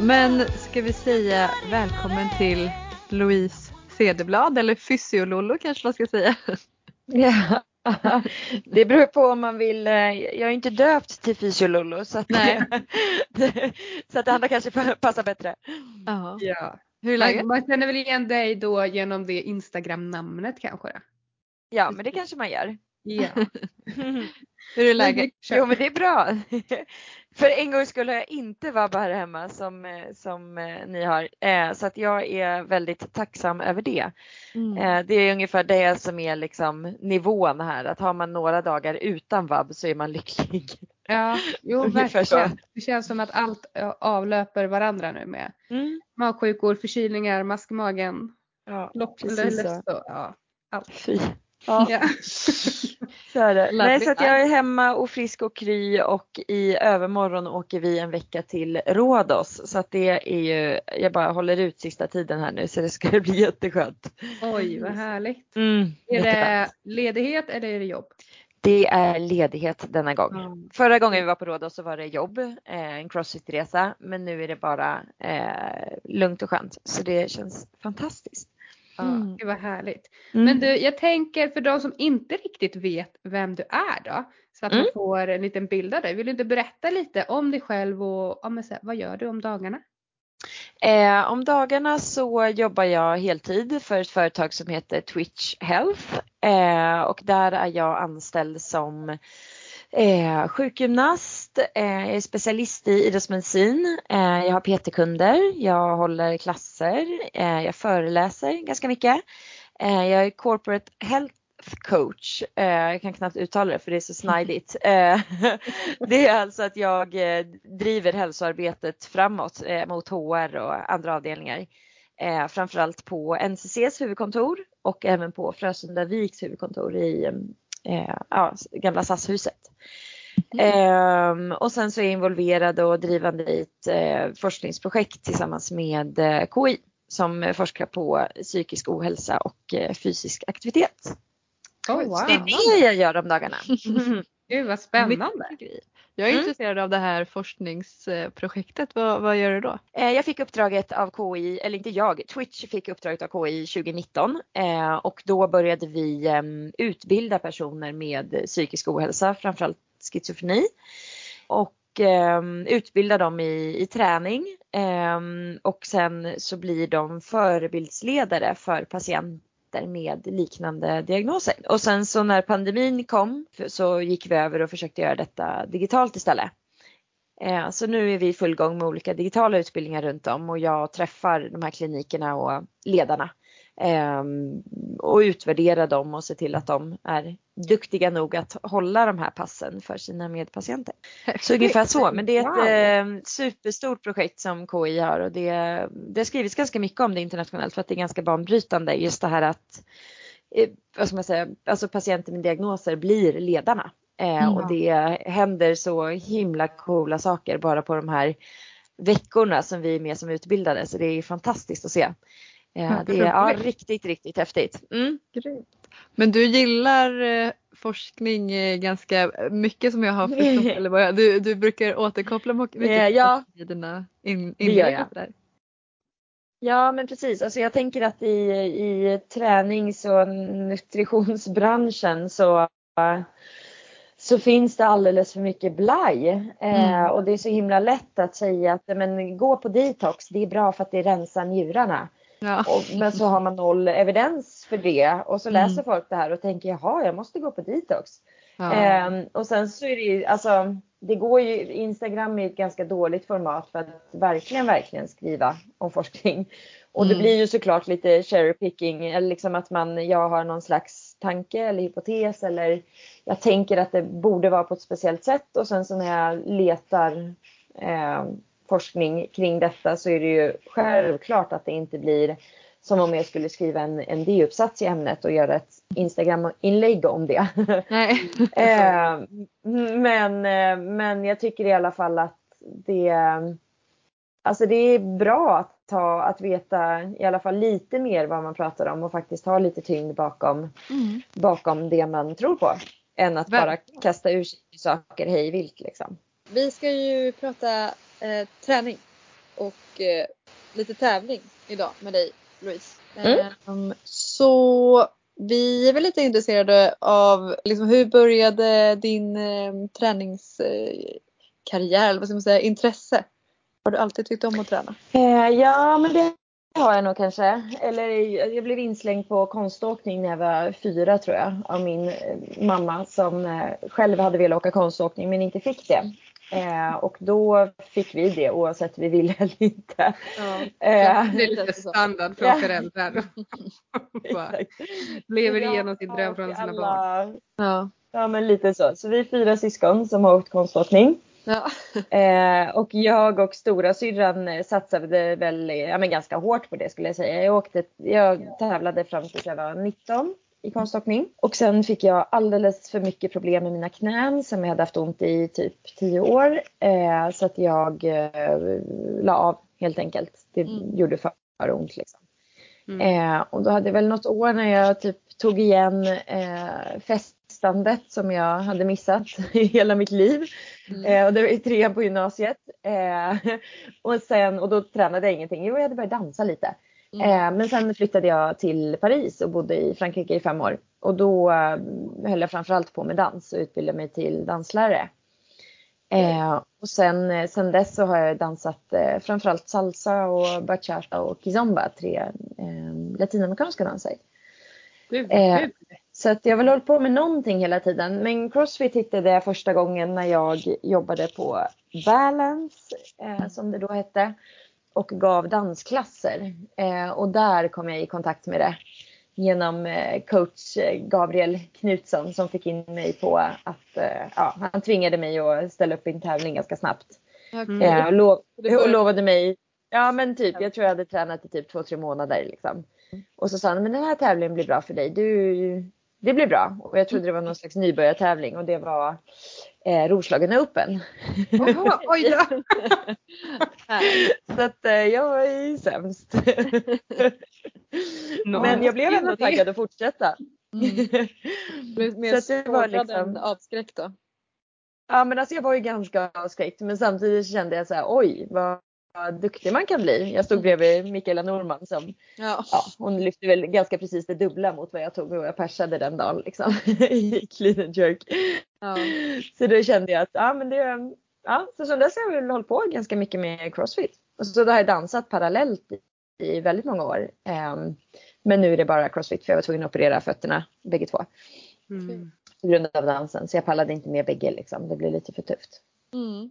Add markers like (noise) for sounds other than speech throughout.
Men ska vi säga välkommen till Louise Cederblad eller Fysiolollo kanske man ska säga. Ja, det beror på om man vill. eh, Jag är inte döpt till Fysiolollo så att, Nej. (laughs) så att det andra kanske passar bättre. Ja. Ja, Hur är läget? Man, känner väl igen dig då genom det Instagram-namnet kanske? Ja men det kanske man gör. Ja. (laughs) Hur är läget? Jo men det är bra. (laughs) För en gång skulle jag inte vara här hemma som, eh, som eh, ni har. Eh, Så att jag är väldigt tacksam över det. Mm. Det är ungefär det som är liksom nivån här. Att har man några dagar utan vab så är man lycklig. ja, jo (laughs) verkligen. Det känns som att allt avlöper varandra nu med Mm. magsjukor, förkylningar, mask i magen, Ja, lopp, ja. Fy. Ja. (laughs) Så är det. Nej, så att jag är hemma och frisk och kry och i övermorgon åker vi en vecka till Rhodos. Så att det är ju, jag bara håller ut sista tiden här nu så det ska (laughs) bli jätteskönt. Oj vad härligt. Mm, Är det ledighet eller är det jobb? Det är ledighet denna gång. Förra gången vi var på Rhodos så var det jobb, eh, en crossfit-resa. Men nu är det bara eh, lugnt och skönt. Så det känns fantastiskt. Ja, Mm. det var härligt. Mm. Men du, jag tänker för de som inte riktigt vet vem du är då, så att Mm. man får en liten bild av dig. Vill du inte berätta lite om dig själv och ja, men så här, vad gör du om dagarna? Eh, om dagarna så jobbar jag heltid för ett företag som heter Twitch Health eh, och där är jag anställd som eh, sjukgymnast, eh, jag är specialist i idrottsmedicin, eh, jag har PT-kunder, jag håller klasser, eh, jag föreläser ganska mycket. Eh, jag är corporate health coach, eh, jag kan knappt uttala det för det är så snajdigt. (laughs) (laughs) Det är alltså att jag driver hälsoarbetet framåt mot HR och andra avdelningar. Framförallt på NCCs huvudkontor och även på Frösundaviks huvudkontor i eh, ja, gamla SAS-huset. Ehm, och sen så är jag involverad och drivande i ett eh, forskningsprojekt tillsammans med eh, KI som forskar på psykisk ohälsa och eh, fysisk aktivitet. Oh, Så det är det jag gör om dagarna. (laughs) Gud vad spännande. Jag är Mm. intresserad av det här forskningsprojektet. Vad, vad gör du då? Eh, Jag fick uppdraget av KI, eller inte jag, Twitch fick uppdraget av KI 2019 eh, och då började vi eh, utbilda personer med psykisk ohälsa, framförallt schizofreni och eh, utbilda dem i, i träning eh, och sen så blir de förebildsledare för patienter med liknande diagnoser. Och sen så när pandemin kom så gick vi över och försökte göra detta digitalt istället. Eh, så nu är vi i full gång med olika digitala utbildningar runt om och jag träffar de här klinikerna och ledarna och utvärderar dem och ser till att de är duktiga nog att hålla de här passen för sina medpatienter. Så ungefär så, men det är ett eh, superstort projekt som KI har och det, det har skrivits ganska mycket om det internationellt för att det är ganska banbrytande just det här att eh, vad ska man säga, alltså patienter med diagnoser blir ledarna. Eh, Och det händer så himla coola saker bara på de här veckorna som vi är med som utbildade så det är fantastiskt att se. Eh, Ja, det är ja, riktigt, riktigt häftigt. Mm. Men du gillar eh, forskning eh, ganska mycket som jag har förstått. (laughs) eller vad jag, du, du brukar återkoppla mycket Eh, ja. i dina in, inlägg. Ja men precis, alltså jag tänker att i, i tränings och nutritionsbranschen så, så finns det alldeles för mycket blaj. Eh, Mm. och det är så himla lätt att säga att men, gå på detox, det är bra för att det rensar njurarna. Ja. Och, men så har man noll evidens för det och så Mm. läser folk det här och tänker jaha jag måste gå på detox. Ja. Ehm, och sen så är det ju, alltså det går ju, Instagram är ett ganska dåligt format för att verkligen, verkligen skriva om forskning. Och det Mm. blir ju såklart lite cherry picking, eller liksom att man, jag har någon slags tanke eller hypotes eller jag tänker att det borde vara på ett speciellt sätt och sen så när jag letar eh, forskning kring detta så är det ju självklart att det inte blir som om jag skulle skriva en, en D-uppsats i ämnet och göra ett Instagram-inlägg om det. (laughs) Nej. (laughs) Eh, men, eh, men jag tycker i alla fall att det, alltså det är bra att, ta, att veta i alla fall lite mer vad man pratar om och faktiskt ha lite tyngd bakom, Mm. bakom det man tror på. Än att bara Verkligen. kasta ur sig saker hej vilt liksom. Vi ska ju prata eh, träning. och eh, lite tävling idag med dig Louise. Mm. Ehm, så vi är väl lite intresserade av liksom, hur började din eh, träningskarriär, eller vad ska man säga, intresse? Har du alltid tyckt om att träna? Eh, ja, men det har jag nog kanske. Eller jag blev inslängd på konståkning när jag var fyra tror jag av min eh, mamma som eh, själv hade velat åka konståkning men inte fick det. Eh, och då fick vi det oavsett vi ville eller inte. Ja. Eh, Det är lite standard för Ja. föräldrar. (laughs) Lever igenom sin dröm från sina barn. alla, Ja. Ja men lite så. Så vi är fyra syskon som har åkt konståkning. Ja. Eh, och jag och stora syrran satsade väl ja, men ganska hårt på det skulle jag säga. Jag, åkte, jag tävlade fram tills jag var 19 i konståkning. Och sen fick jag alldeles för mycket problem med mina knän som jag hade haft ont i typ 10 år. Eh, så att jag eh, la av helt enkelt. Det Mm. gjorde för, för ont liksom. Mm. Eh, och då hade jag väl något år när jag typ tog igen eh, festandet som jag hade missat (laughs) i hela mitt liv. Mm. Eh, och det var i trean på gymnasiet. Eh, (laughs) och, sen, och då tränade jag ingenting. Jo, jag hade börjat dansa lite. Mm. Eh, men sen flyttade jag till Paris och bodde i Frankrike i fem år. Och då eh, höll jag framförallt på med dans och utbildade mig till danslärare. Eh, och sen, sen dess så har jag dansat framförallt salsa och bachata och kizomba, tre eh, latinamerikanska danser. Gud, gud. Så att jag har väl hållit på med någonting hela tiden. Men crossfit hittade jag första gången när jag jobbade på Balance, eh, som det då hette. Och gav dansklasser. Eh, och där kom jag i kontakt med det. Genom eh, coach eh, Gabriel Knutsson som fick in mig på att, eh, ja, han tvingade mig att ställa upp i en tävling ganska snabbt. Eh, och, lov, och lovade mig, ja men typ, jag tror jag hade tränat i typ två, tre månader liksom. Och så sa han, men den här tävlingen blir bra för dig. Du, det blir bra. Och jag trodde det var någon slags nybörjartävling och det var eh, Roslagen Open. Jaha, oj då. (laughs) Så att eh, jag är sämst. (laughs) Nå, men jag blev ändå taggad att fortsätta. Mm. Mer (laughs) Så det var liksom- avskräckt då? Ja men alltså jag var ju ganska avskräckt men samtidigt kände jag så här, oj vad, vad duktig man kan bli. Jag stod bredvid Mikaela Norman som Ja. ja, hon lyfte väl ganska precis det dubbla mot vad jag tog och jag persade den dagen liksom (laughs) i clean and jerk. ja. Så då kände jag att ja men det, ja så sen dess har jag väl hållit på ganska mycket med crossfit. Och så då har jag dansat parallellt i, i väldigt många år. Ehm, men nu är det bara crossfit för jag var tvungen att operera fötterna bägge två Mm, på grund av dansen. Så jag pallade inte med bägge liksom. Det blev lite för tufft. Mm.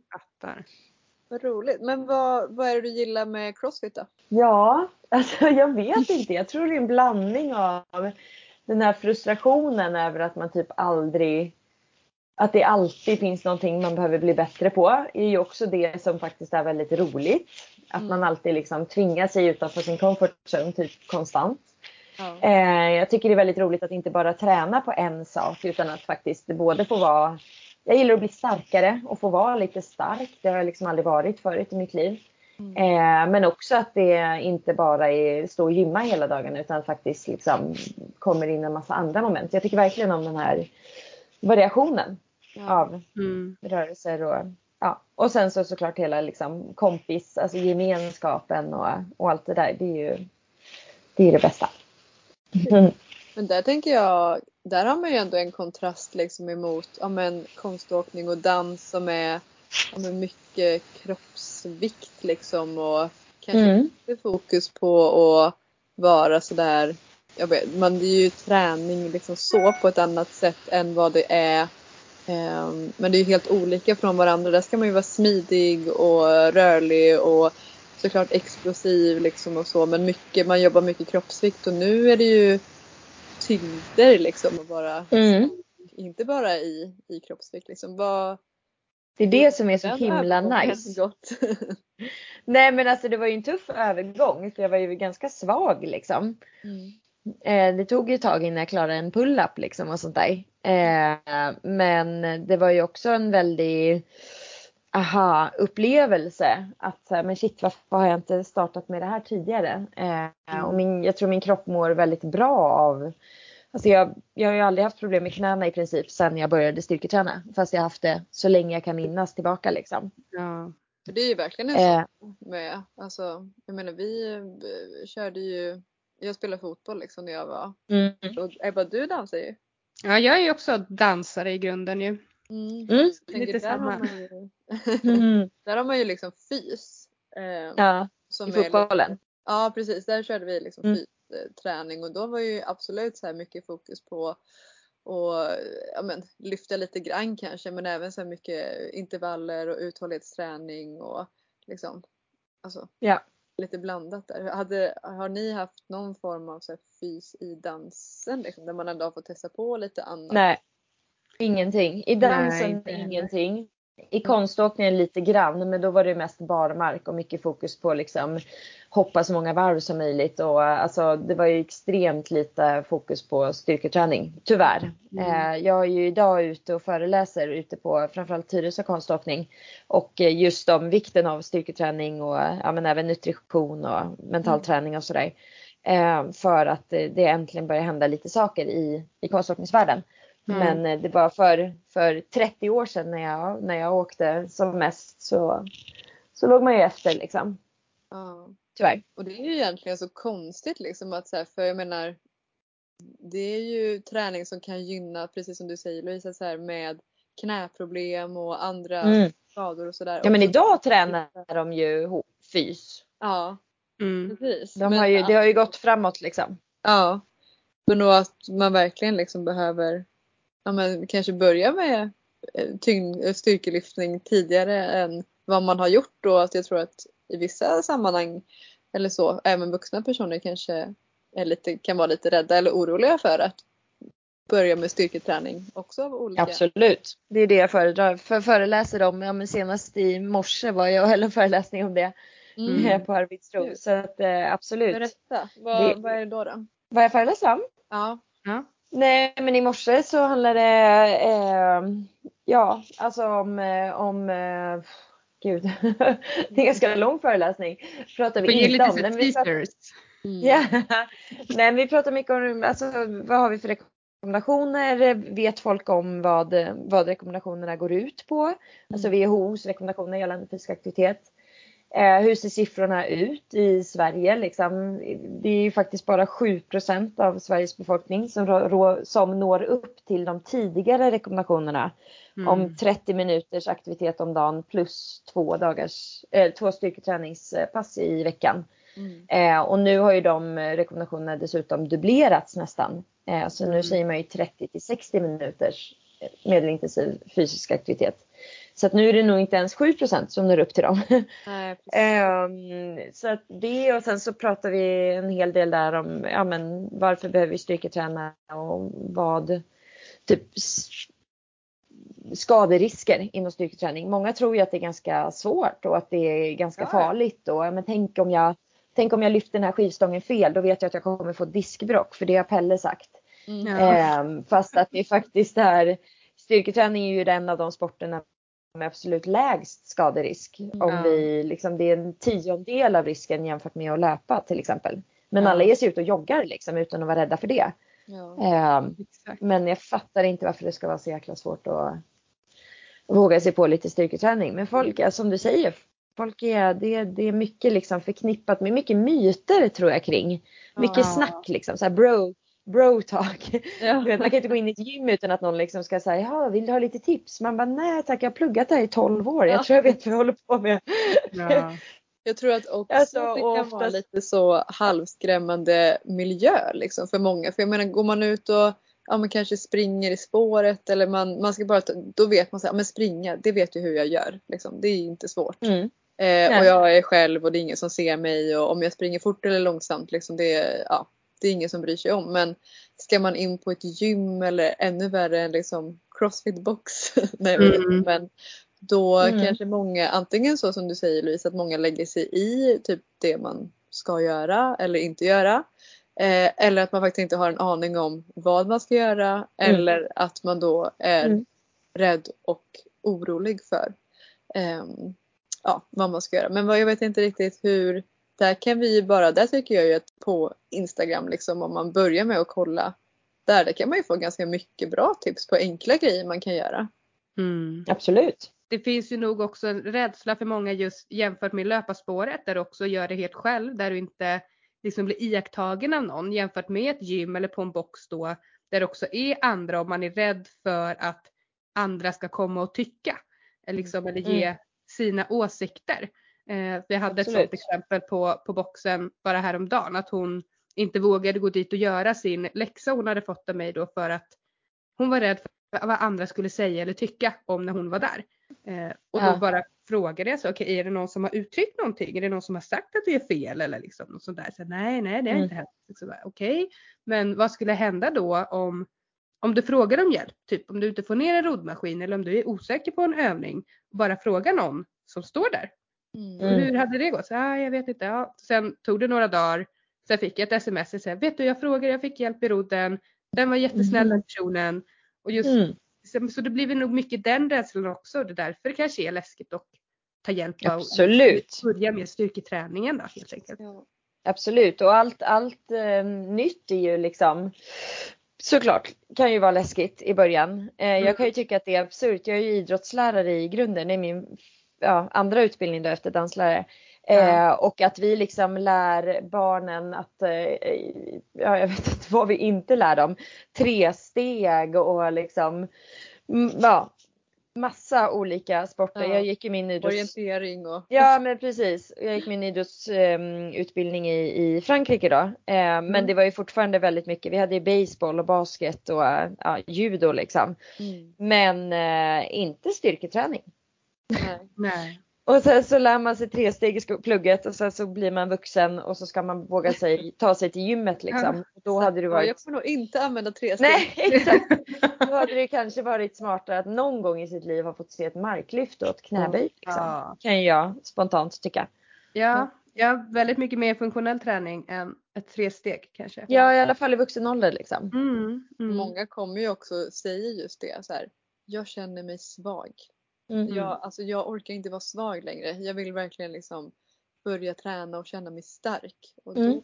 Vad roligt. Men vad, vad är det du gillar med crossfit då? Ja, (laughs) alltså jag vet inte. Jag tror det är en blandning av den här frustrationen över att man typ aldrig att det alltid finns någonting man behöver bli bättre på. Det är ju också det som faktiskt är väldigt roligt. Att Mm. man alltid liksom tvingar sig utanför sin comfort zone typ konstant. Ja. Eh, jag tycker det är väldigt roligt att inte bara träna på en sak utan att faktiskt både få vara jag gillar att bli starkare och få vara lite stark. Det har jag liksom aldrig varit förut i mitt liv. Mm. Eh, men också att det inte bara är stå och gymma hela dagen utan faktiskt liksom kommer in en massa andra moment. Jag tycker verkligen om den här variationen Ja. av Mm. rörelser och ja. Och sen så såklart hela liksom kompis, alltså gemenskapen och, och allt det där. Det är ju det, är det bästa. (laughs) Men där tänker jag, där har man ju ändå en kontrast liksom emot ja, men, konståkning och dans som är ja, men, mycket kroppsvikt liksom och kanske Mm. inte fokus på att vara sådär, jag vet, man det är ju träning liksom så på ett annat sätt än vad det är Ehm, Men det är ju helt olika från varandra. Där ska man ju vara smidig och rörlig och såklart explosiv liksom och så. Men mycket, man jobbar mycket kroppsvikt och nu är det ju tyngder liksom och bara Mm. inte bara i, i kroppsvikt liksom. Vad, Det är det som är så himla nice. (laughs) Nej men alltså det var ju en tuff övergång för jag var ju ganska svag liksom. Mm. Eh, det tog ju ett tag innan jag klarade en pull-up liksom och sånt där. Eh, men det var ju också en väldig aha upplevelse att så här, men shit varför har jag inte startat med det här tidigare? Eh, och min, jag tror min kropp mår väldigt bra av Alltså jag, jag har ju aldrig haft problem med knäna i princip sedan jag började styrketräna. Fast jag har haft det så länge jag kan minnas tillbaka liksom. Ja. För det är ju verkligen en Eh. sak med, alltså jag menar vi körde ju, jag spelade fotboll liksom när jag var, Mm. och Ebba du dansar ju. Ja, jag är ju också dansare i grunden ju. Mm. Mm. Tänker, Lite där, har man ju, Mm. (laughs) där har man ju liksom fys. Eh, Ja, som i är fotbollen. Ja precis, där körde vi liksom Mm. fysträning och då var ju absolut så här mycket fokus på att ja, men, lyfta lite grann kanske men även så här mycket intervaller och uthållighetsträning och liksom alltså, Ja. lite blandat där. Hade, har ni haft någon form av så här fys i dansen liksom, där man ändå har fått testa på lite annat? Nej. Ingenting. I dansen heller. ingenting. I konståkningen lite grann men då var det mest barmark och mycket fokus på liksom hoppa så många varv som möjligt och alltså det var ju extremt lite fokus på styrketräning tyvärr. Mm. Eh, jag är ju idag ute och föreläser ute på framförallt Tyresö konståkning och eh, just om vikten av styrketräning och ja, men även nutrition och mental Mm. träning och sådär. Eh, för att eh, det äntligen börjar hända lite saker i, i konståkningsvärlden. Mm. Men eh, det var för, för 30 år sedan när jag, när jag åkte som mest så, så låg man ju efter liksom. Ja. Tyvärr. Och det är ju egentligen så konstigt liksom att så här, för jag menar det är ju träning som kan gynna, precis som du säger Louisa, så här, med knäproblem och andra Mm. skador och sådär. Ja men idag tränar de ju fys. Ja, Mm. precis. De Men har ju, det har ju gått framåt liksom. Ja. Men då att man verkligen liksom behöver ja, men kanske börja med eh, tyngd, eh, styrkelyftning tidigare än vad man har gjort och att jag tror att i vissa sammanhang eller så, även vuxna personer kanske är lite, kan vara lite rädda eller oroliga för att börja med styrketräning också av olika. Absolut. Det är det jag föredrar. För föreläser om, ja men senast i morse var jag och höll en föreläsning om det Mm. eh, på Arvidsro. Kul. Så att eh, absolut. Berätta, vad, Det- vad är det då? då? Vad jag föreläser om? Ja. Ja. Nej men i morse så handlade det eh, ja alltså om, eh, om eh, gud, (laughs) det är en ganska lång föreläsning. Pratar vi inte om. men vi pratar, teasers. Mm. ja. (laughs) Nej vi pratar mycket om alltså, vad har vi för rekommendationer? Vet folk om vad, vad rekommendationerna går ut på? Alltså WHOs rekommendationer gällande fysisk aktivitet. Eh, hur ser siffrorna ut i Sverige? Liksom, det är ju faktiskt bara 7% av Sveriges befolkning som, rå, som når upp till de tidigare rekommendationerna Mm. om 30 minuters aktivitet om dagen plus två, dagars, eh, två styrketräningspass i veckan. Mm. Eh, och nu har ju de rekommendationerna dessutom dubblerats nästan. Eh, så nu Mm. säger man ju 30 till 60 minuters medelintensiv fysisk aktivitet. Så att nu är det nog inte ens 7% som når upp till dem. Nej. (laughs) Ehm, så att det och sen så pratar vi en hel del där om ja, men varför behöver vi styrketräna och vad typ skaderisker inom styrketräning. Många tror ju att det är ganska svårt och att det är ganska Ja, farligt. Och, men tänk om jag Tänk om jag lyfter den här skivstången fel, då vet jag att jag kommer få diskbråck för det har Pelle sagt. Mm. Ja. Ehm, fast att det faktiskt är styrketräning är ju en av de sporterna med absolut lägst skaderisk. Om Ja. vi, liksom, det är en tiondel av risken jämfört med att löpa till exempel. Men Ja. alla ger sig ut och joggar liksom utan att vara rädda för det. Ja. Exakt. men jag fattar inte varför det ska vara så jäkla svårt att våga sig på lite styrketräning. Men folk, ja, som du säger, folk är, det, det är mycket liksom förknippat med mycket myter tror jag kring. Mycket snack liksom, så här bro, bro talk. (laughs) Ja. Vet, man kan inte gå in i ett gym utan att någon liksom ska säga, ja vill du ha lite tips? Man bara, nej tack jag har pluggat här i 12 år. Jag Ja. tror jag vet vad jag håller på med. Ja. (laughs) Jag tror att också Alltså, det kan och vara oftast- lite så halvskrämmande miljö liksom för många. För jag menar går man ut och ja, men kanske springer i spåret eller man, man ska bara, då vet man så här, men springa, det vet ju hur jag gör. Liksom. Det är inte svårt. Mm. Eh, och jag är själv och det är ingen som ser mig och om jag springer fort eller långsamt liksom det, ja, det är ingen som bryr sig om. Men ska man in på ett gym eller ännu värre en liksom crossfit box. (laughs) Nej, Mm. men då Mm. kanske många, antingen så som du säger Louise, att många lägger sig i typ det man ska göra eller inte göra. Eh, eller att man faktiskt inte har en aning om vad man ska göra. Mm. Eller att man då är Mm. rädd och orolig för ehm, ja, vad man ska göra. Men vad, jag vet inte riktigt hur, där kan vi ju bara, där tycker jag ju att på Instagram liksom om man börjar med att kolla där, där kan man ju få ganska mycket bra tips på enkla grejer man kan göra. Mm. Absolut. det finns ju nog också en rädsla för många just jämfört med löparspåret där du också gör det helt själv där du inte liksom blir iakttagen av någon jämfört med ett gym eller på en box då där det också är andra och man är rädd för att andra ska komma och tycka. Liksom, eller ge mm. sina åsikter. Eh, vi hade Absolut. ett sådant exempel på, på boxen bara häromdagen att hon inte vågade gå dit och göra sin läxa hon hade fått av mig då för att hon var rädd för vad andra skulle säga eller tycka om när hon var där. Eh, och ja. då bara frågade jag så, okej okay, är det någon som har uttryckt någonting? Är det någon som har sagt att du är fel eller liksom något sånt där? Så, nej, nej det är mm. inte hänt. Liksom, okej, okay. men vad skulle hända då om om du frågar om hjälp, typ om du inte får ner en roddmaskin eller om du är osäker på en övning, bara fråga någon som står där. Mm. Hur hade det gått? Så, ah, jag vet inte. Ja. Sen tog det några dagar. Sen fick jag ett sms och sa, vet du jag frågade, jag fick hjälp i rodden. Den var jättesnäll den mm. personen. Och just, mm. Så det blir nog mycket den rädslan också. Det är därför det kanske är läskigt att ta hjälp av Absolut. börja med styrketräningen då helt enkelt. Ja. Absolut och allt, allt eh, nytt är ju liksom såklart kan ju vara läskigt i början. Eh, mm. Jag kan ju tycka att det är absurt. Jag är ju idrottslärare i grunden. Det är min ja, andra utbildning då efter danslärare. Eh, och att vi liksom lär barnen att, eh, ja, jag vet inte vad vi inte lär dem. Tre steg och liksom, mm, ja, massa olika sporter. Ja. Jag gick ju min idrotts... Orientering och... Ja men precis. Jag gick min idrottsutbildning um, i, i Frankrike då. Uh, mm. Men det var ju fortfarande väldigt mycket. Vi hade ju baseball och basket och uh, judo liksom. Mm. Men uh, inte styrketräning. Nej. (laughs) Nej. Och sen så lär man sig tre steg i plugget och sen så blir man vuxen och så ska man våga sig, (laughs) ta sig till gymmet liksom. Då hade det varit... Jag får nog inte använda tre steg. Nej (laughs) exakt. Då hade det kanske varit smartare att någon gång i sitt liv ha fått se ett marklyft och ett knäböj. Liksom. Ja. Kan jag spontant tycka. Ja, ja, väldigt mycket mer funktionell träning än ett tre steg kanske. Ja i alla fall i vuxen ålder liksom. Mm, mm. Många kommer ju också säga just det så här. Jag känner mig svag. Mm. Jag, alltså, jag orkar inte vara svag längre. Jag vill verkligen liksom börja träna och känna mig stark. Och då, mm.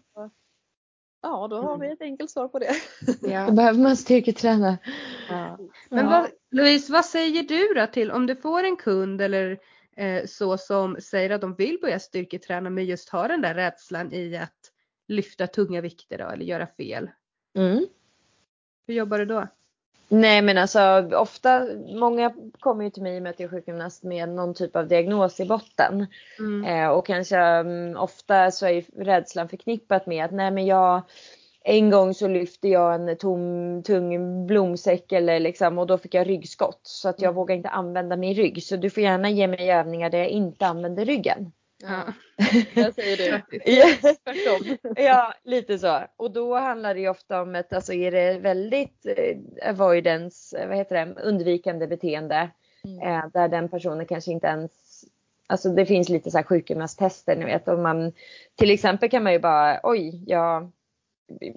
Ja, då har vi mm. ett enkelt svar på det. (laughs) Ja. Då behöver man styrketräna. Ja. Men vad, Louise, vad säger du då till om du får en kund eller eh, så som säger att de vill börja styrketräna men just har den där rädslan i att lyfta tunga vikter då, eller göra fel? Mm. Hur jobbar du då? Nej men alltså ofta, många kommer ju till mig med att jag är sjukgymnast med någon typ av diagnos i botten. Mm. Eh, och kanske um, ofta så är rädslan förknippat med att nej men jag en gång så lyfte jag en tom, tung blomsäck eller liksom, och då fick jag ryggskott. Så att jag mm. vågar inte använda min rygg. Så du får gärna ge mig övningar där jag inte använder ryggen. Ja, (laughs) det (laughs) säger du. Tvärtom. (laughs) ja, lite så. Och då handlar det ju ofta om ett, alltså är det väldigt eh, avoidance, vad heter det, undvikande beteende. Mm. Eh, där den personen kanske inte ens Alltså det finns lite så här sjukgymnasttester ni vet. Om man, till exempel kan man ju bara, oj, jag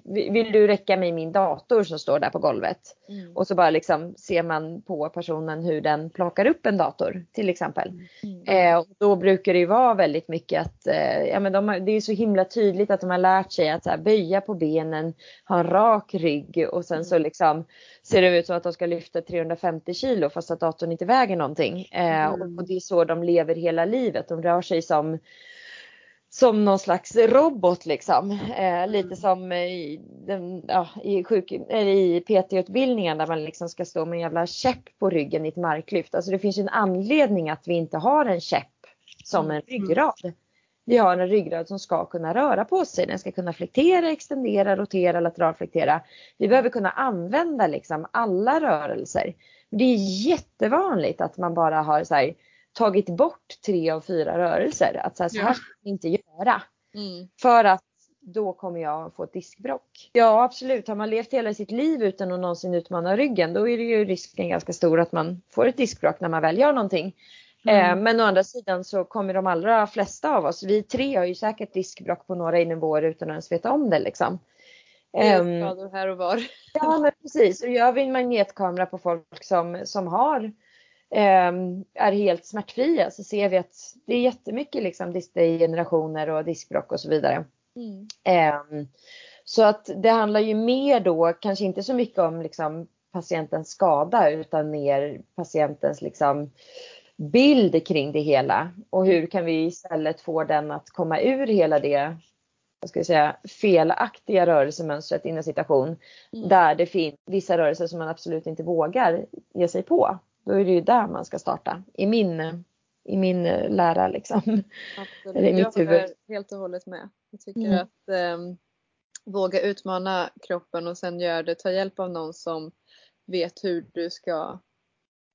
vill du räcka mig min dator som står där på golvet? Mm. Och så bara liksom ser man på personen hur den plockar upp en dator till exempel. Mm. Eh, och då brukar det ju vara väldigt mycket att, eh, ja men de, det är så himla tydligt att de har lärt sig att så här, böja på benen, ha en rak rygg och sen så mm. liksom ser det ut som att de ska lyfta 350 kilo fast att datorn inte väger någonting. Eh, och, och det är så de lever hela livet. De rör sig som som någon slags robot liksom. Eh, lite mm. som i, den, ja, i, sjuk, i PT-utbildningen där man liksom ska stå med en jävla käpp på ryggen i ett marklyft. Alltså det finns en anledning att vi inte har en käpp som en mm. ryggrad. Vi har en ryggrad som ska kunna röra på sig. Den ska kunna flektera, extendera, rotera, lateralflektera. Vi behöver kunna använda liksom alla rörelser. Det är jättevanligt att man bara har så här, tagit bort tre av fyra rörelser. Att så här, så här ska man inte göra. Mm. För att då kommer jag få ett diskbrock. Ja absolut, har man levt hela sitt liv utan att någonsin utmana ryggen då är det ju risken ganska stor att man får ett diskbrock när man väl gör någonting. Mm. Eh, men å andra sidan så kommer de allra flesta av oss, vi tre har ju säkert diskbrock på några nivåer utan att ens veta om det liksom. Skador um, här och var. Ja men precis och gör vi en magnetkamera på folk som, som har Ehm, är helt smärtfria så ser vi att det är jättemycket liksom diskdegenerationer och diskbrock och så vidare. Mm. Ehm, så att det handlar ju mer då kanske inte så mycket om liksom patientens skada utan mer patientens liksom bild kring det hela och hur kan vi istället få den att komma ur hela det vad ska jag säga, felaktiga rörelsemönstret inom citation. Mm. Där det finns vissa rörelser som man absolut inte vågar ge sig på. Då är det ju där man ska starta i min, i min lära liksom. Absolut. Eller i mitt jag håller helt och hållet med. Jag tycker mm. att eh, våga utmana kroppen och sen göra det, ta hjälp av någon som vet hur du ska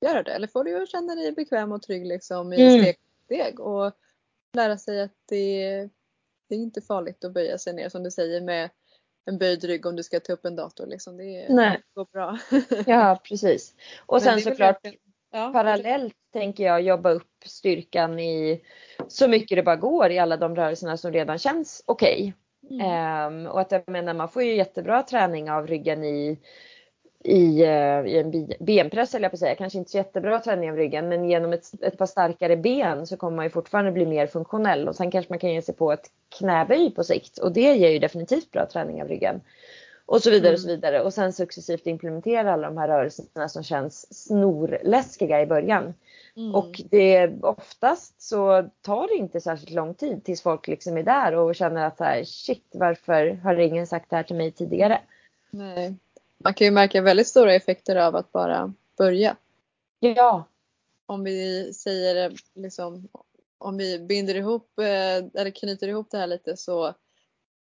göra det. Eller får du känna dig bekväm och trygg liksom i mm. steg steg och lära sig att det det är inte farligt att böja sig ner som du säger med en böjd rygg om du ska ta upp en dator. Liksom. Det, Nej. går bra. (laughs) ja precis. Och sen såklart ja. parallellt tänker jag jobba upp styrkan i så mycket det bara går i alla de rörelserna som redan känns okej. Okay. Mm. Um, och att jag menar man får ju jättebra träning av ryggen i i, eh, i en benpress eller jag på säga. Kanske inte så jättebra träning av ryggen men genom ett, ett par starkare ben så kommer man ju fortfarande bli mer funktionell och sen kanske man kan ge sig på ett knäböj på sikt och det ger ju definitivt bra träning av ryggen. Och så vidare mm. och så mm. vidare och sen successivt implementera alla de här rörelserna som känns snorläskiga i början. Mm. Och det oftast så tar det inte särskilt lång tid tills folk liksom är där och känner att så här, shit varför har ingen sagt det här till mig tidigare? Nej man kan ju märka väldigt stora effekter av att bara börja. Ja. Om vi säger liksom, om vi binder ihop eh, eller knyter ihop det här lite så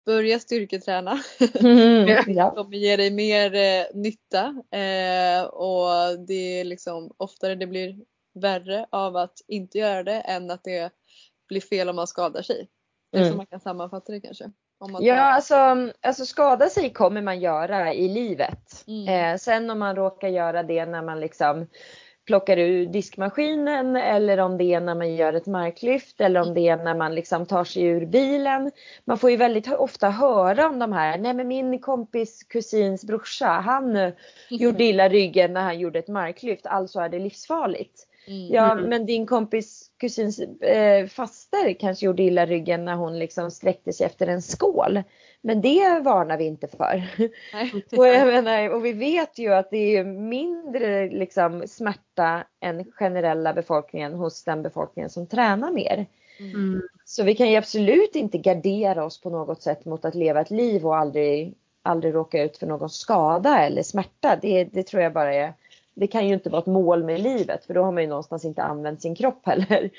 börja styrketräna. Mm, (laughs) ja. Det kommer ge dig mer eh, nytta eh, och det är liksom oftare det blir värre av att inte göra det än att det blir fel om man skadar sig. Det är mm. så man kan sammanfatta det kanske. Ja, alltså, alltså skada sig kommer man göra i livet. Mm. Eh, sen om man råkar göra det när man liksom plockar ur diskmaskinen eller om det är när man gör ett marklyft eller om det är när man liksom tar sig ur bilen. Man får ju väldigt ofta höra om de här, nej men min kompis kusins brorsa han mm. (laughs) gjorde illa ryggen när han gjorde ett marklyft, alltså är det livsfarligt. Mm. Ja men din kompis kusins eh, faster kanske gjorde illa ryggen när hon liksom sträckte sig efter en skål. Men det varnar vi inte för. (laughs) och, menar, och vi vet ju att det är mindre liksom, smärta än generella befolkningen hos den befolkningen som tränar mer. Mm. Så vi kan ju absolut inte gardera oss på något sätt mot att leva ett liv och aldrig, aldrig råka ut för någon skada eller smärta. Det, det tror jag bara är det kan ju inte vara ett mål med livet för då har man ju någonstans inte använt sin kropp heller.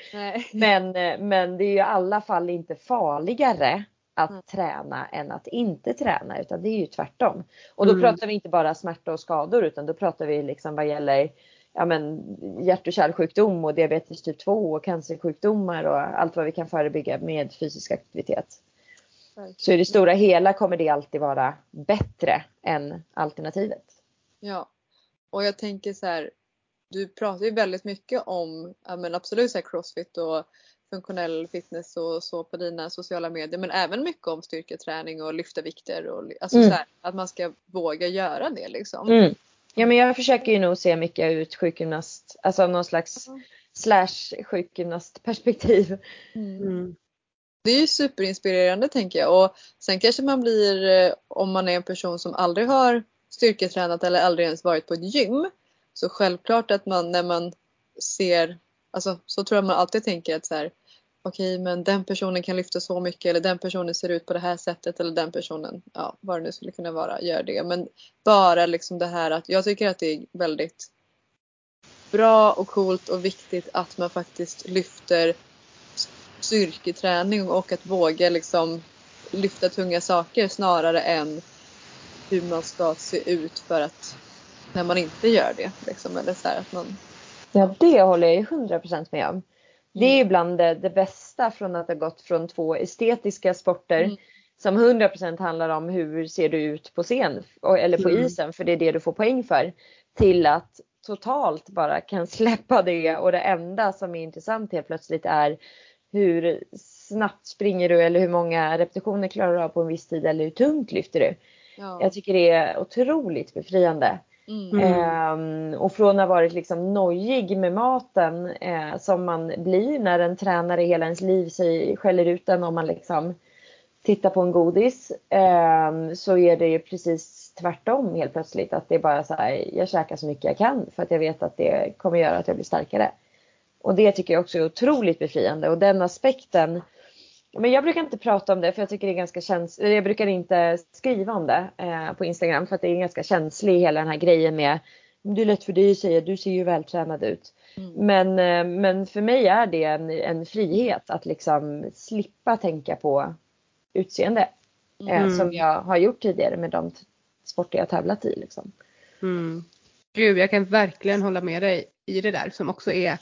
(laughs) Men, eh, men det är ju i alla fall inte farligare att mm. träna än att inte träna utan det är ju tvärtom. Och då mm. pratar vi inte bara smärta och skador utan då pratar vi liksom vad gäller ja, men, hjärt och kärlsjukdom och diabetes typ 2 och cancersjukdomar och allt vad vi kan förebygga med fysisk aktivitet. Så i det stora hela kommer det alltid vara bättre än alternativet. Ja, och jag tänker så här, du pratar ju väldigt mycket om ja, men absolut så crossfit och funktionell fitness och så på dina sociala medier men även mycket om styrketräning och lyfta vikter och alltså mm. så här, att man ska våga göra det liksom. Mm. Ja men jag försöker ju nog se mycket ut sjukgymnast, alltså någon slags mm. slash sjukgymnastperspektiv. Mm. mm. Det är ju superinspirerande tänker jag och sen kanske man blir eh, om man är en person som aldrig har styrketränat eller aldrig ens varit på ett gym. Så självklart att man när man ser, alltså så tror jag man alltid tänker att så här, okej okay, men den personen kan lyfta så mycket eller den personen ser ut på det här sättet eller den personen, ja vad det nu skulle kunna vara, gör det. Men bara liksom det här att jag tycker att det är väldigt bra och coolt och viktigt att man faktiskt lyfter styrketräning och att våga liksom lyfta tunga saker snarare än hur man ska se ut för att när man inte gör det. Liksom, eller så att man... Ja det håller jag ju 100% med om. Det är mm. ibland det, det, bästa från att ha gått från två estetiska sporter mm. som 100% handlar om hur ser du ut på scen eller på mm. isen för det är det du får poäng för. Till att totalt bara kan (laughs) släppa det och det enda som är intressant helt plötsligt är hur snabbt springer du eller hur många repetitioner klarar du av på en viss tid eller hur tungt lyfter du. Ja. Jag tycker det är otroligt befriande. Mm. Eh, och från att ha varit liksom nojig med maten eh, som man blir när en tränare hela ens liv sig, skäller ut den om man liksom tittar på en godis. Eh, så är det ju precis tvärtom helt plötsligt. Att det är bara så här, jag käkar så mycket jag kan för att jag vet att det kommer göra att jag blir starkare. Och det tycker jag också är otroligt befriande och den aspekten men jag brukar inte prata om det för jag tycker det är ganska känsligt. Jag brukar inte skriva om det eh, på Instagram för att det är ganska känslig hela den här grejen med det är lätt för dig att säga, du ser ju vältränad ut. Mm. Men, eh, men för mig är det en, en frihet att liksom slippa tänka på utseende. Eh, mm. som jag har gjort tidigare med de sporter jag tävlat i. Liksom. Mm. Gud, jag kan verkligen hålla med dig i det där som också är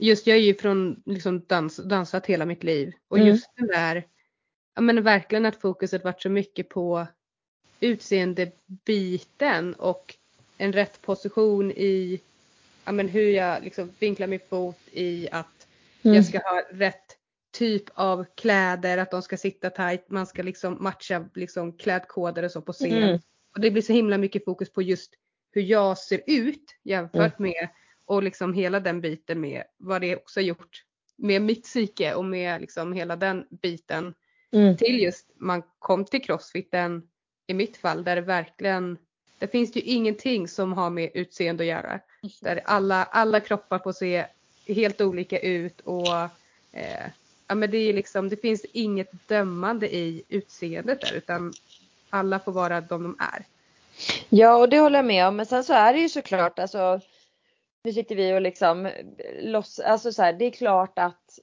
just jag är ju från liksom dans, dansat hela mitt liv och mm. just den där, ja men verkligen att fokuset varit så mycket på utseendebiten och en rätt position i ja men hur jag liksom vinklar min fot i att mm. jag ska ha rätt typ av kläder, att de ska sitta tight, man ska liksom matcha liksom klädkoder och så på scen. Mm. Och det blir så himla mycket fokus på just hur jag ser ut jämfört mm. med och liksom hela den biten med vad det också gjort med mitt psyke och med liksom hela den biten mm. till just man kom till crossfiten i mitt fall där det verkligen det finns ju ingenting som har med utseende att göra. Där alla, alla kroppar får se helt olika ut och eh, ja, men det, är liksom, det finns inget dömande i utseendet där utan alla får vara de de är. Ja och det håller jag med om men sen så är det ju såklart alltså nu sitter vi och liksom loss, alltså så här, det är klart att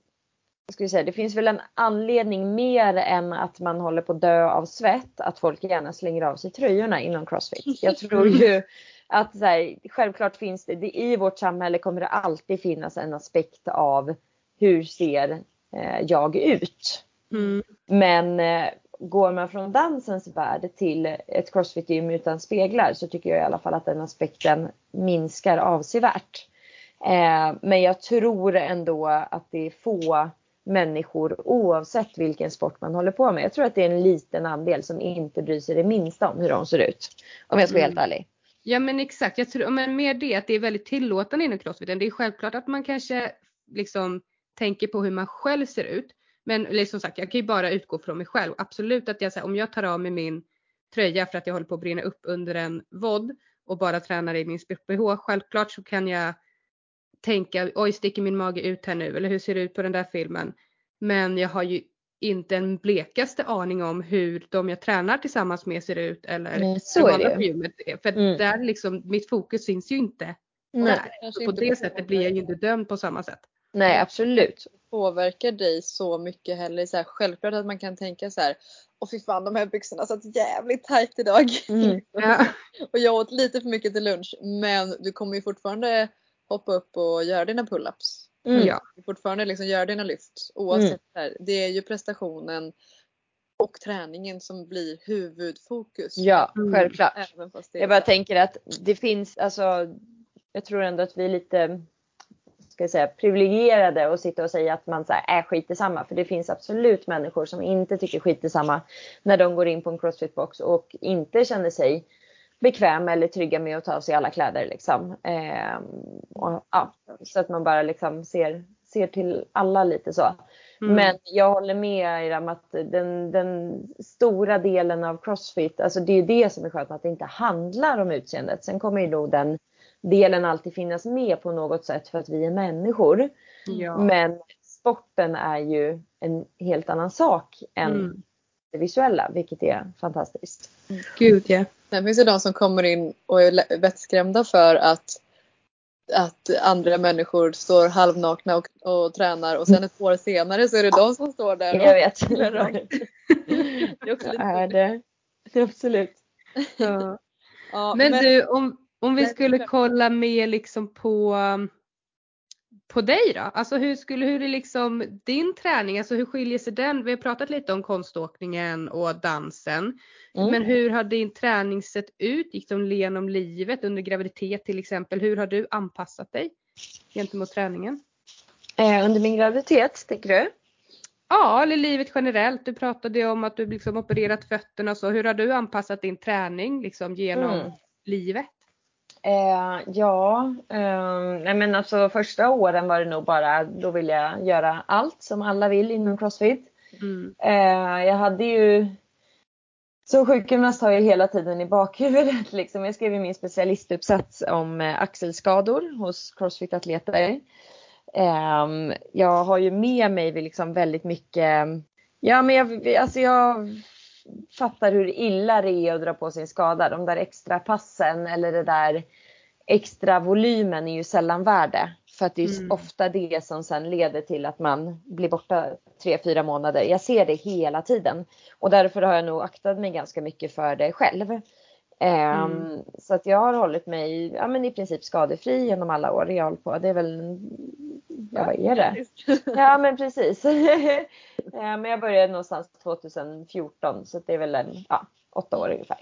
vi säga, det finns väl en anledning mer än att man håller på att dö av svett att folk gärna slänger av sig tröjorna inom Crossfit. Jag tror ju (laughs) att så här, självklart finns det, det, i vårt samhälle kommer det alltid finnas en aspekt av hur ser eh, jag ut? Mm. Men eh, går man från dansens värld till ett crossfit-gym utan speglar så tycker jag i alla fall att den aspekten minskar avsevärt. Eh, men jag tror ändå att det är få människor oavsett vilken sport man håller på med. Jag tror att det är en liten andel som inte bryr sig det minsta om hur de ser ut. Om jag ska vara helt mm. ärlig. Ja men exakt, jag tror, men mer det att det är väldigt tillåtande inom crossfiten. Det är självklart att man kanske liksom tänker på hur man själv ser ut. Men liksom sagt, jag kan ju bara utgå från mig själv. Absolut att jag, här, om jag tar av mig min tröja för att jag håller på att brinna upp under en vod och bara tränar i min sport-bh. Självklart så kan jag tänka, oj sticker min mage ut här nu eller hur ser det ut på den där filmen? Men jag har ju inte en blekaste aning om hur de jag tränar tillsammans med ser ut eller Nej, så är det. Gymmet. För mm. där liksom, mitt fokus finns ju inte Nej. där. På det sättet blir jag ju inte dömd på samma sätt. Nej absolut. Påverkar dig så mycket heller. Så här, självklart att man kan tänka så här. Åh fy fan de här byxorna satt jävligt tajt idag. Mm. (laughs) Ja. och jag åt lite för mycket till lunch. Men du kommer ju fortfarande hoppa upp och göra dina pull-ups. Mm. Ja. Fortfarande liksom göra dina lyft oavsett. Mm. Här. Det är ju prestationen och träningen som blir huvudfokus. Ja, mm. självklart. Jag bara tänker att det finns, alltså jag tror ändå att vi är lite ska jag säga, privilegierade och sitta och säga att man så här, är skit i samma. För det finns absolut människor som inte tycker skit i samma när de går in på en crossfit-box och inte känner sig bekväma eller trygga med att ta av sig alla kläder. Liksom. Eh, och, ja, så att man bara liksom ser, ser till alla lite så. Mm. Men jag håller med er om att den, den, stora delen av crossfit, alltså det är det som är skönt att det inte handlar om utseendet. Sen kommer ju nog den delen alltid finnas med på något sätt för att vi är människor. Ja. Men sporten är ju en helt annan sak än mm. det visuella, vilket är fantastiskt. Gud ja. Sen finns det de som kommer in och är vettskrämda för att att andra människor står halvnakna och, och tränar och sen ett år senare så är det de som står där. Jag vet. (laughs) (laughs) det är också lite är det. Absolut. Ja. ja men, men, du, om, om vi skulle kolla mer liksom på på dig då? Alltså hur skulle, hur är liksom din träning, alltså hur skiljer sig den? Vi har pratat lite om konståkningen och dansen. Mm. Men hur har din träning sett ut liksom genom livet under graviditet till exempel? Hur har du anpassat dig gentemot träningen? Eh, under min graviditet, tänker du? Ja, eller livet generellt. Du pratade om att du liksom opererat fötterna och så. Hur har du anpassat din träning liksom genom mm. livet? Eh, ja, eh, men alltså första åren var det nog bara, då ville jag göra allt som alla vill inom Crossfit. Mm. Eh, jag hade ju som sjukgymnast har jag hela tiden i bakhuvudet (laughs) liksom. Jag skrev min specialistuppsats om eh, axelskador hos crossfit-atleter. Ehm, jag har ju med mig liksom väldigt mycket, ja men jag, alltså jag fattar hur illa det är att dra på sig en skada. De där extra passen eller det där extra volymen är ju sällan värde. För att det är mm. ofta det som sen leder till att man blir borta tre, fyra månader. Jag ser det hela tiden. Och därför har jag nog aktat mig ganska mycket för det själv. Ehm, mm. Så att jag har hållit mig ja, men i princip skadefri genom alla år jag hållit på. Det är väl, ja vad är det? (laughs) Ja men precis. (laughs) men jag började någonstans 2014 så det är väl en, ja, åtta år ungefär.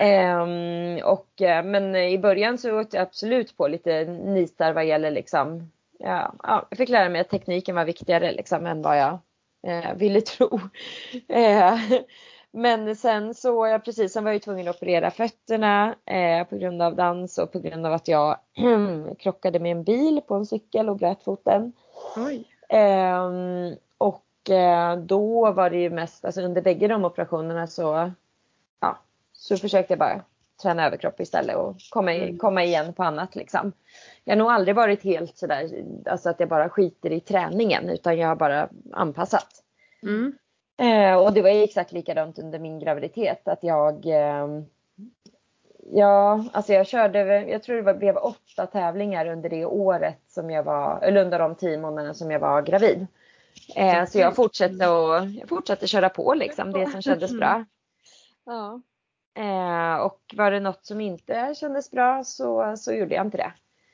Um, och, eh, men i början så åt jag absolut på lite nitar vad gäller liksom, ja, ja, jag fick lära mig att tekniken var viktigare liksom än vad jag eh, ville tro. (laughs) Men sen så, ja precis, sen var jag tvungen att operera fötterna eh, på grund av dans och på grund av att jag (clears throat) krockade med en bil på en cykel och bröt foten. Eh, och eh, då var det ju mest, alltså under bägge de operationerna så, ja, så försökte jag bara träna överkropp istället och komma, mm. komma igen på annat liksom. Jag har nog aldrig varit helt sådär, alltså att jag bara skiter i träningen utan jag har bara anpassat. Mm. Eh, och det var exakt likadant under min graviditet att jag eh, Ja, alltså jag körde, jag tror det var, blev åtta tävlingar under det året som jag var, eller under de tio månaderna som jag var gravid. Eh, så jag fortsatte, och, jag fortsatte köra på liksom, det som kändes bra. Ja. Eh, och var det något som inte kändes bra så, så gjorde jag inte det.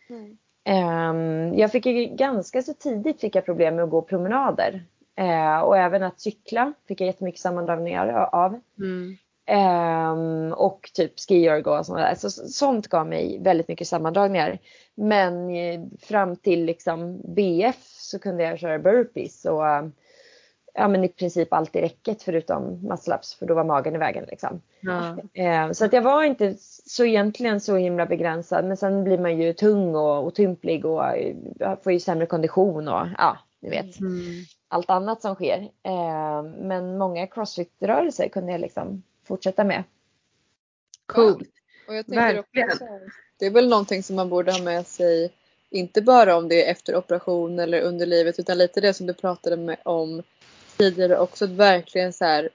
Mm. Eh, jag fick ju ganska så tidigt fick jag problem med att gå promenader. Eh, och även att cykla fick jag jättemycket sammandragningar av. Mm. Eh, och typ skiorg och sånt där. Så, sånt gav mig väldigt mycket sammandragningar. Men eh, fram till liksom BF så kunde jag köra burpees och ja, men i princip allt i räcket förutom muscle-ups för då var magen i vägen. Liksom. Eh, så att jag var inte så egentligen så himla begränsad men sen blir man ju tung och otymplig och eh, får ju sämre kondition och ja, ni vet. Mm. Allt annat som sker. Eh, men många crossfit-rörelser kunde jag liksom fortsätta med. Coolt. Jag Verkligen. Också, det är väl någonting som man borde ha med sig inte bara om det är efter operation eller under livet utan lite det som du pratade om tidigare också att verkligen så här,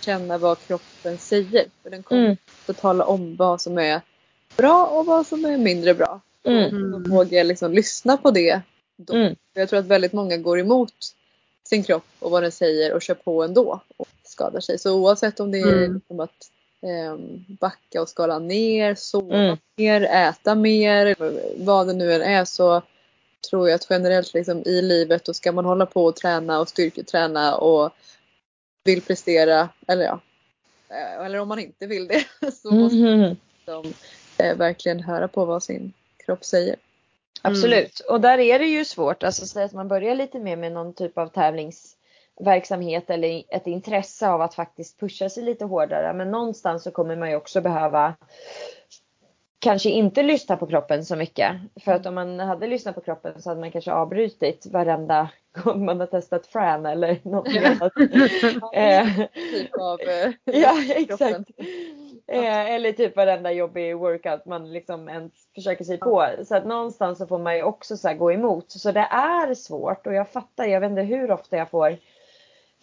känna vad kroppen säger. För den kommer mm. att tala om vad som är bra och vad som är mindre bra. Mm. Och våga liksom lyssna på det. Då. Mm. Jag tror att väldigt många går emot sin kropp och vad den säger och kör på ändå och skadar sig. Så oavsett om det är mm. liksom att eh, backa och skala ner, sova mm. mer, äta mer, vad det nu än är så tror jag att generellt liksom i livet då ska man hålla på och träna och styrketräna och vill prestera eller ja, eh, eller om man inte vill det (laughs) så måste man liksom, eh, verkligen höra på vad sin kropp säger. Absolut mm. och där är det ju svårt, alltså säg att man börjar lite mer med någon typ av tävlingsverksamhet eller ett intresse av att faktiskt pusha sig lite hårdare men någonstans så kommer man ju också behöva kanske inte lyssna på kroppen så mycket. För att om man hade lyssnat på kroppen så hade man kanske avbrutit varenda (laughs) gång man har testat fran eller något (laughs) annat. Eh, typ av eh, (laughs) Ja exakt. Eh, eller typ varenda jobbig workout man liksom ens försöker sig på. Så att någonstans så får man ju också så gå emot. Så det är svårt och jag fattar, jag vet inte hur ofta jag får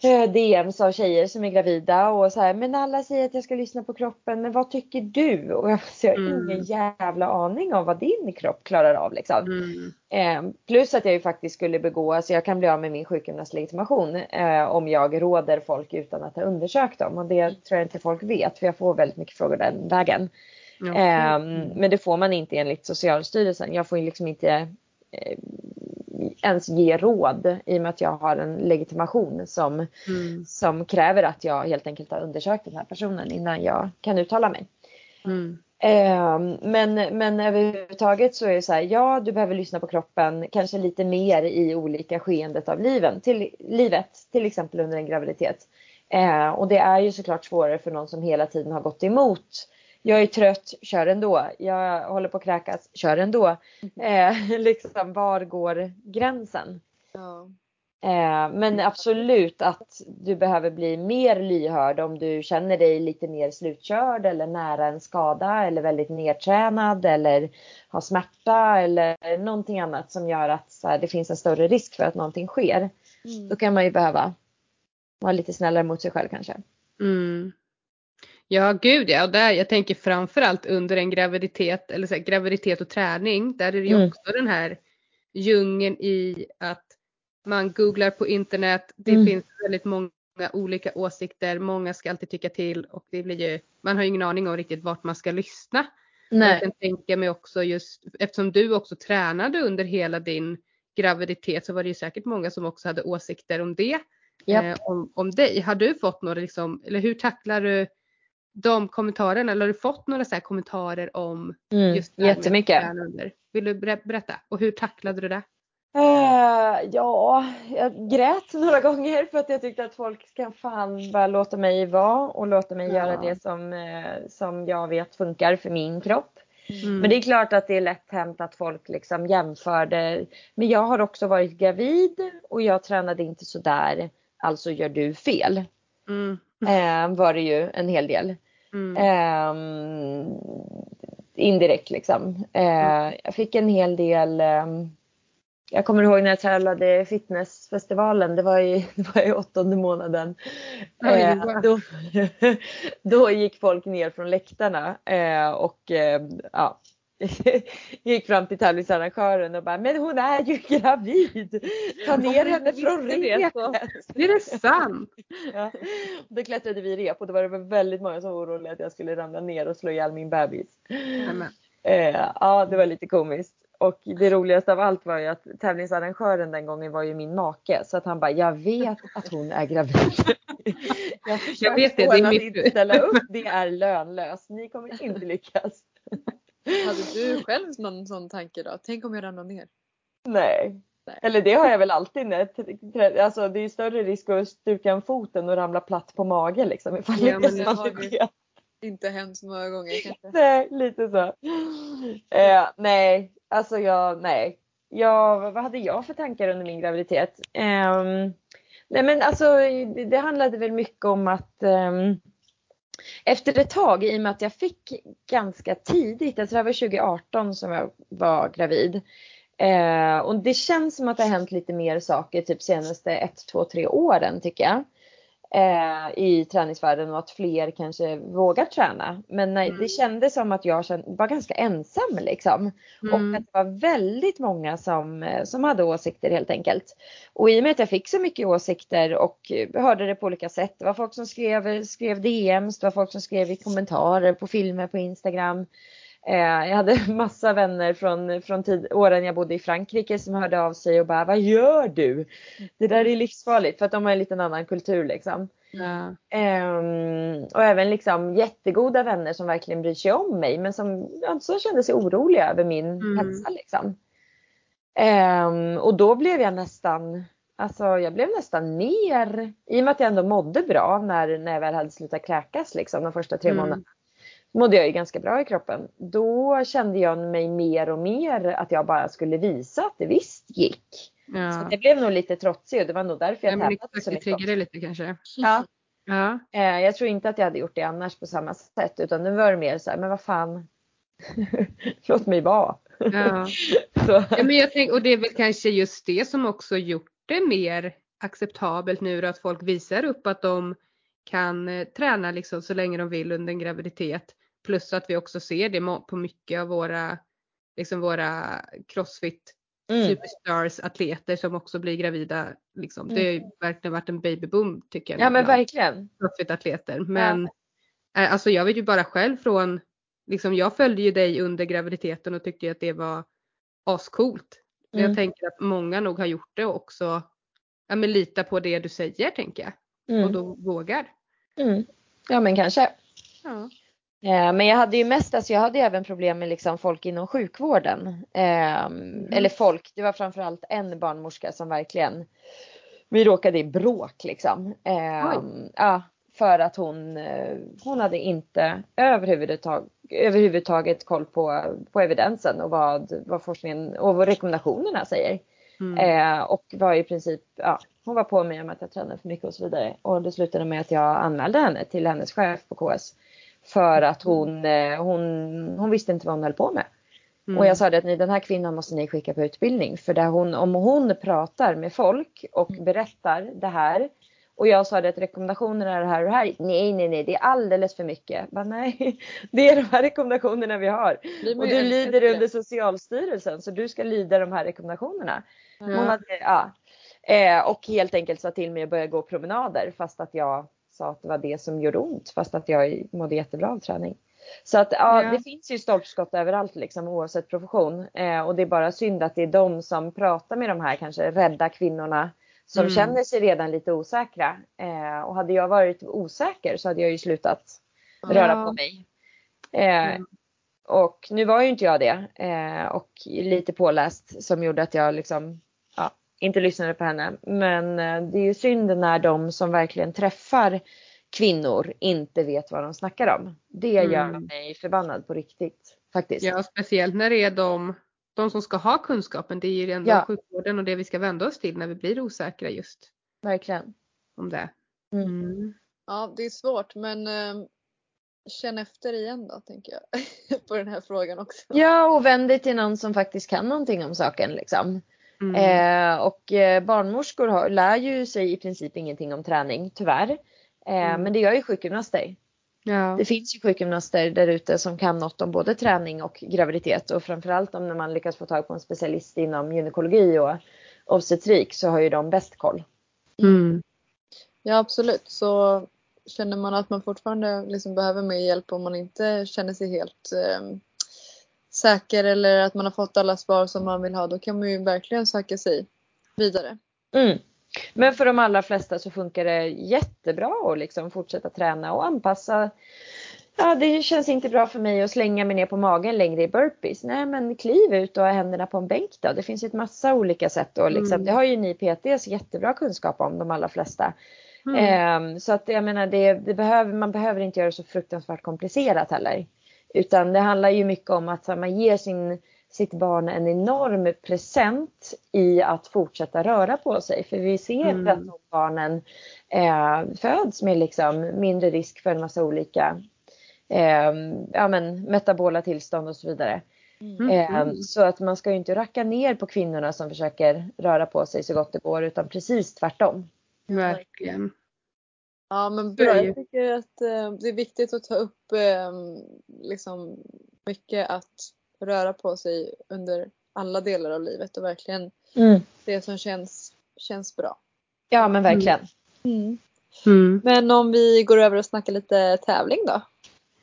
DMs av tjejer som är gravida och så här, men alla säger att jag ska lyssna på kroppen, men vad tycker du? Och jag, så jag har mm. ingen jävla aning om vad din kropp klarar av liksom. Mm. Eh, plus att jag ju faktiskt skulle begå, alltså jag kan bli av med min sjukgymnastlegitimation eh, om jag råder folk utan att ha undersökt dem och det tror jag inte folk vet för jag får väldigt mycket frågor den vägen. Mm. men det får man inte enligt Socialstyrelsen. Jag får ju liksom inte eh, ens ge råd i och med att jag har en legitimation som, mm. som kräver att jag helt enkelt har undersökt den här personen innan jag kan uttala mig. Mm. Eh, men, men överhuvudtaget så är det så här, ja du behöver lyssna på kroppen kanske lite mer i olika skeendet av liven, till, livet, till exempel under en graviditet. Eh, och det är ju såklart svårare för någon som hela tiden har gått emot jag är trött, kör ändå. Jag håller på att kräkas, kör ändå. Eh, (laughs) liksom, var går gränsen? Ja. Eh, men absolut att du behöver bli mer lyhörd om du känner dig lite mer slutkörd eller nära en skada eller väldigt nedtränad eller har smärta eller någonting annat som gör att här, det finns en större risk för att någonting sker. Mm. Då kan man ju behöva vara lite snällare mot sig själv kanske. Mm. Ja gud ja, och där, jag tänker framförallt under en graviditet eller så här, graviditet och träning. Där är det ju mm. också den här djungeln i att man googlar på internet. Det mm. finns väldigt många olika åsikter. Många ska alltid tycka till och det blir ju, man har ju ingen aning om riktigt vart man ska lyssna. Nej. Jag kan tänka mig också just eftersom du också tränade under hela din graviditet så var det ju säkert många som också hade åsikter om det. Yep. Eh, om, om dig. Har du fått några liksom, eller hur tacklar du de kommentarerna eller har du fått några så kommentarer om mm, just det här Jättemycket. Med Vill du berätta? Och hur tacklade du det? Uh, ja, jag grät några gånger för att jag tyckte att folk ska fan bara låta mig vara och låta mig ja. göra det som, uh, som jag vet funkar för min kropp. Mm. Men det är klart att det är lätt hänt att folk liksom jämför det. Men jag har också varit gravid och jag tränade inte sådär. Alltså gör du fel. Mm. Uh, (laughs) var det ju en hel del. Mm. Um, indirekt liksom. jag fick en hel del um, jag kommer ihåg när jag tävlade fitnessfestivalen, det var i, (laughs) det var i åttonde månaden. eh, då, (laughs) då gick folk ner från läktarna eh, och eh, ja, (laughs) gick fram till tävlingsarrangören och bara, men hon är ju gravid! Ta ner henne från repet! Är det sant? (laughs) ja. Då klättrade vi rep och då var det väldigt många som var oroliga att jag skulle ramla ner och slå ihjäl min bebis. Eh, ja, det var lite komiskt. Och det roligaste av allt var ju att tävlingsarrangören den gången var ju min make. Så att han bara, jag vet att hon är gravid. (laughs) jag, jag vet det, det är mitt... inte ställa upp, det är lönlöst. Ni kommer inte lyckas. Hade du själv någon sån tanke då? Tänk om jag ramlar ner? Nej. Nej. Eller det har jag väl alltid. Alltså det är större risk att stuka en foten och ramla platt på mage liksom. Ifall ja, men det har inte hänt så många gånger kanske. Nej, lite så. Eh, nej, Alltså jag, nej. Jag, vad hade jag för tankar under min graviditet? Um, nej men alltså det, det, handlade väl mycket om att um, efter ett tag, i och med att jag fick ganska tidigt, alltså det var 2018 som jag var gravid. Eh, och det känns som att det har hänt lite mer saker typ senaste ett, två, tre åren tycker jag i träningsvärlden och att fler kanske vågar träna. Men nej, mm. det kändes som att jag var ganska ensam liksom. Mm. Och att det var väldigt många som, eh, som hade åsikter helt enkelt. Och i och med att jag fick så mycket åsikter och hörde det på olika sätt. Det var folk som skrev, skrev DMs, det var folk som skrev i kommentarer på filmer på Instagram. Eh, jag hade (laughs) massa vänner från, från tid, åren jag bodde i Frankrike som hörde av sig och bara Vad gör du? Det där är livsfarligt för att de har en liten annan kultur liksom. Ja. Um, och även liksom jättegoda vänner som verkligen bryr sig om mig men som alltså, kände sig oroliga över min mm. hälsa liksom. Um, och då blev jag nästan Alltså jag blev nästan mer, i och med att jag ändå mådde bra när, när jag väl hade slutat kräkas liksom de första tre mm. månaderna mådde jag ju ganska bra i kroppen. Då kände jag mig mer och mer att jag bara skulle visa att det visst gick. Ja. Så det blev nog lite trotsig och det var nog därför jag ja, tävlade så mycket. Det lite kanske. Ja. ja. Eh, jag tror inte att jag hade gjort det annars på samma sätt utan nu var det mer så här, men vad fan. (laughs) Låt mig vara. Ja. (laughs) ja men jag tänk, och det är väl kanske just det som också gjort det mer acceptabelt nu då, att folk visar upp att de kan eh, träna liksom så länge de vill under en graviditet. Plus att vi också ser det på mycket av våra, liksom våra crossfit mm. superstars atleter som också blir gravida. Liksom. Mm. Det har ju verkligen varit en babyboom tycker jag. Ja men verkligen. Crossfit atleter. Men ja. Eh, alltså jag vet ju bara själv från, liksom jag följde ju dig under graviditeten och tyckte att det var ascoolt. Mm. Jag tänker att många nog har gjort det och också ja, men lita på det du säger tänker jag. Mm. Och då vågar. Mm. Ja men kanske. Ja. Eh, men jag hade ju mest, alltså jag hade även problem med liksom folk inom sjukvården. Eh, mm. Eller folk, det var framförallt en barnmorska som verkligen, vi råkade i bråk liksom. Eh, ja, för att hon, eh, hon hade inte överhuvudtaget, överhuvudtaget koll på, på evidensen och vad, vad forskningen och vad rekommendationerna säger. Mm. Eh, och var i princip, ja, hon var på mig om att jag tränade för mycket och så vidare. Och det slutade med att jag anmälde henne till hennes chef på KS. För att hon, eh, hon, hon visste inte vad hon höll på med. Mm. Och jag sa det att ni, den här kvinnan måste ni skicka på utbildning. För där hon, om hon pratar med folk och mm. berättar det här. Och jag sa det att rekommendationerna är det här och det här. Nej, nej, nej, det är alldeles för mycket. Men nej, (laughs) det är de här rekommendationerna vi har. Och du lyder under Socialstyrelsen så du ska lyda de här rekommendationerna. Mm. Hade, ja. Eh, och helt enkelt sa till mig att börja gå promenader fast att jag sa att det var det som gjorde ont fast att jag mådde jättebra av träning. Så att ja, ja. det finns ju stolpskott överallt liksom oavsett profession. Eh, och det är bara synd att det är de som pratar med de här kanske rädda kvinnorna som mm. känner sig redan lite osäkra. Eh, och hade jag varit osäker så hade jag ju slutat ja. röra på mig. Eh, mm. Och nu var ju inte jag det eh, och lite påläst som gjorde att jag liksom inte lyssnade på henne. Men eh, det är ju synd när de som verkligen träffar kvinnor inte vet vad de snackar om. Det mm. gör mig förbannad på riktigt faktiskt. Ja, speciellt när det är de, de som ska ha kunskapen. Det är ju ändå ja. sjukvården och det vi ska vända oss till när vi blir osäkra just. Verkligen. Om det. Mm. mm. Ja, det är svårt men eh, känn efter igen då tänker jag (laughs) på den här frågan också. Ja, och vänd dig till någon som faktiskt kan någonting om saken liksom. Mm. Eh, och eh, barnmorskor har, lär ju sig i princip ingenting om träning, tyvärr. Eh, mm. Men det gör ju sjukgymnaster. Ja. Det finns ju sjukgymnaster där ute som kan något om både träning och graviditet och framförallt om när man lyckas få tag på en specialist inom gynekologi och obstetrik så har ju de bäst koll. Mm. Ja absolut så känner man att man fortfarande liksom behöver mer hjälp om man inte känner sig helt eh, säker eller att man har fått alla svar som man vill ha då kan man ju verkligen söka sig vidare. Mm. Men för de allra flesta så funkar det jättebra att liksom fortsätta träna och anpassa. Ja, det känns inte bra för mig att slänga mig ner på magen längre i burpees. Nej, men kliv ut och ha händerna på en bänk då. Det finns ju ett massa olika sätt och liksom, mm. det har ju ni PTs jättebra kunskap om de allra flesta. Mm. Eh, så att jag menar, det, det behöver, man behöver inte göra det så fruktansvärt komplicerat heller. Utan det handlar ju mycket om att man ger sin sitt barn en enorm present i att fortsätta röra på sig. För vi ser mm. att de barnen eh, föds med liksom mindre risk för en massa olika eh, ja, men, metabola tillstånd och så vidare. Mm. Eh, så att man ska ju inte racka ner på kvinnorna som försöker röra på sig så gott det går utan precis tvärtom. Verkligen. Ja men bra. Jag tycker att eh, det är viktigt att ta upp eh, liksom mycket att röra på sig under alla delar av livet och verkligen mm. det som känns, känns bra. Ja men verkligen. Mm. Mm. Men om vi går över och snackar lite tävling då?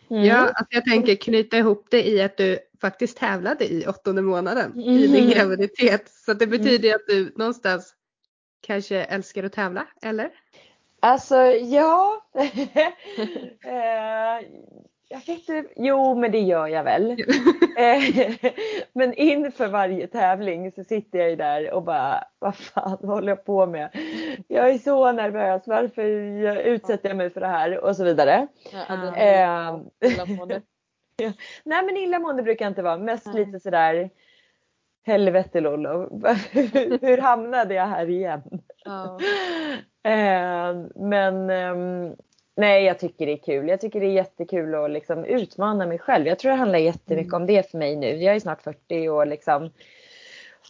Mm. Ja, alltså jag tänker knyta ihop det i att du faktiskt tävlade i åttonde månaden i din mm. graviditet. Så det betyder att du någonstans kanske älskar att tävla, eller? Alltså ja. (laughs) Eh, jag vet inte, jo men det gör jag väl. (laughs) Eh, men inför varje tävling så sitter jag ju där och bara, vad fan håller jag på med? Jag är så nervös, varför utsätter jag mig för det här? Och så vidare. Ja, äh, (laughs) Nej men illamående brukar jag inte vara, mest Nej. lite sådär helvete Lollo, hur hamnade jag här igen? Ja. Äh, men ähm, Nej, jag tycker det är kul. Jag tycker det är jättekul att liksom utmana mig själv. Jag tror det handlar jättemycket mm. om det för mig nu. Jag är snart 40 och liksom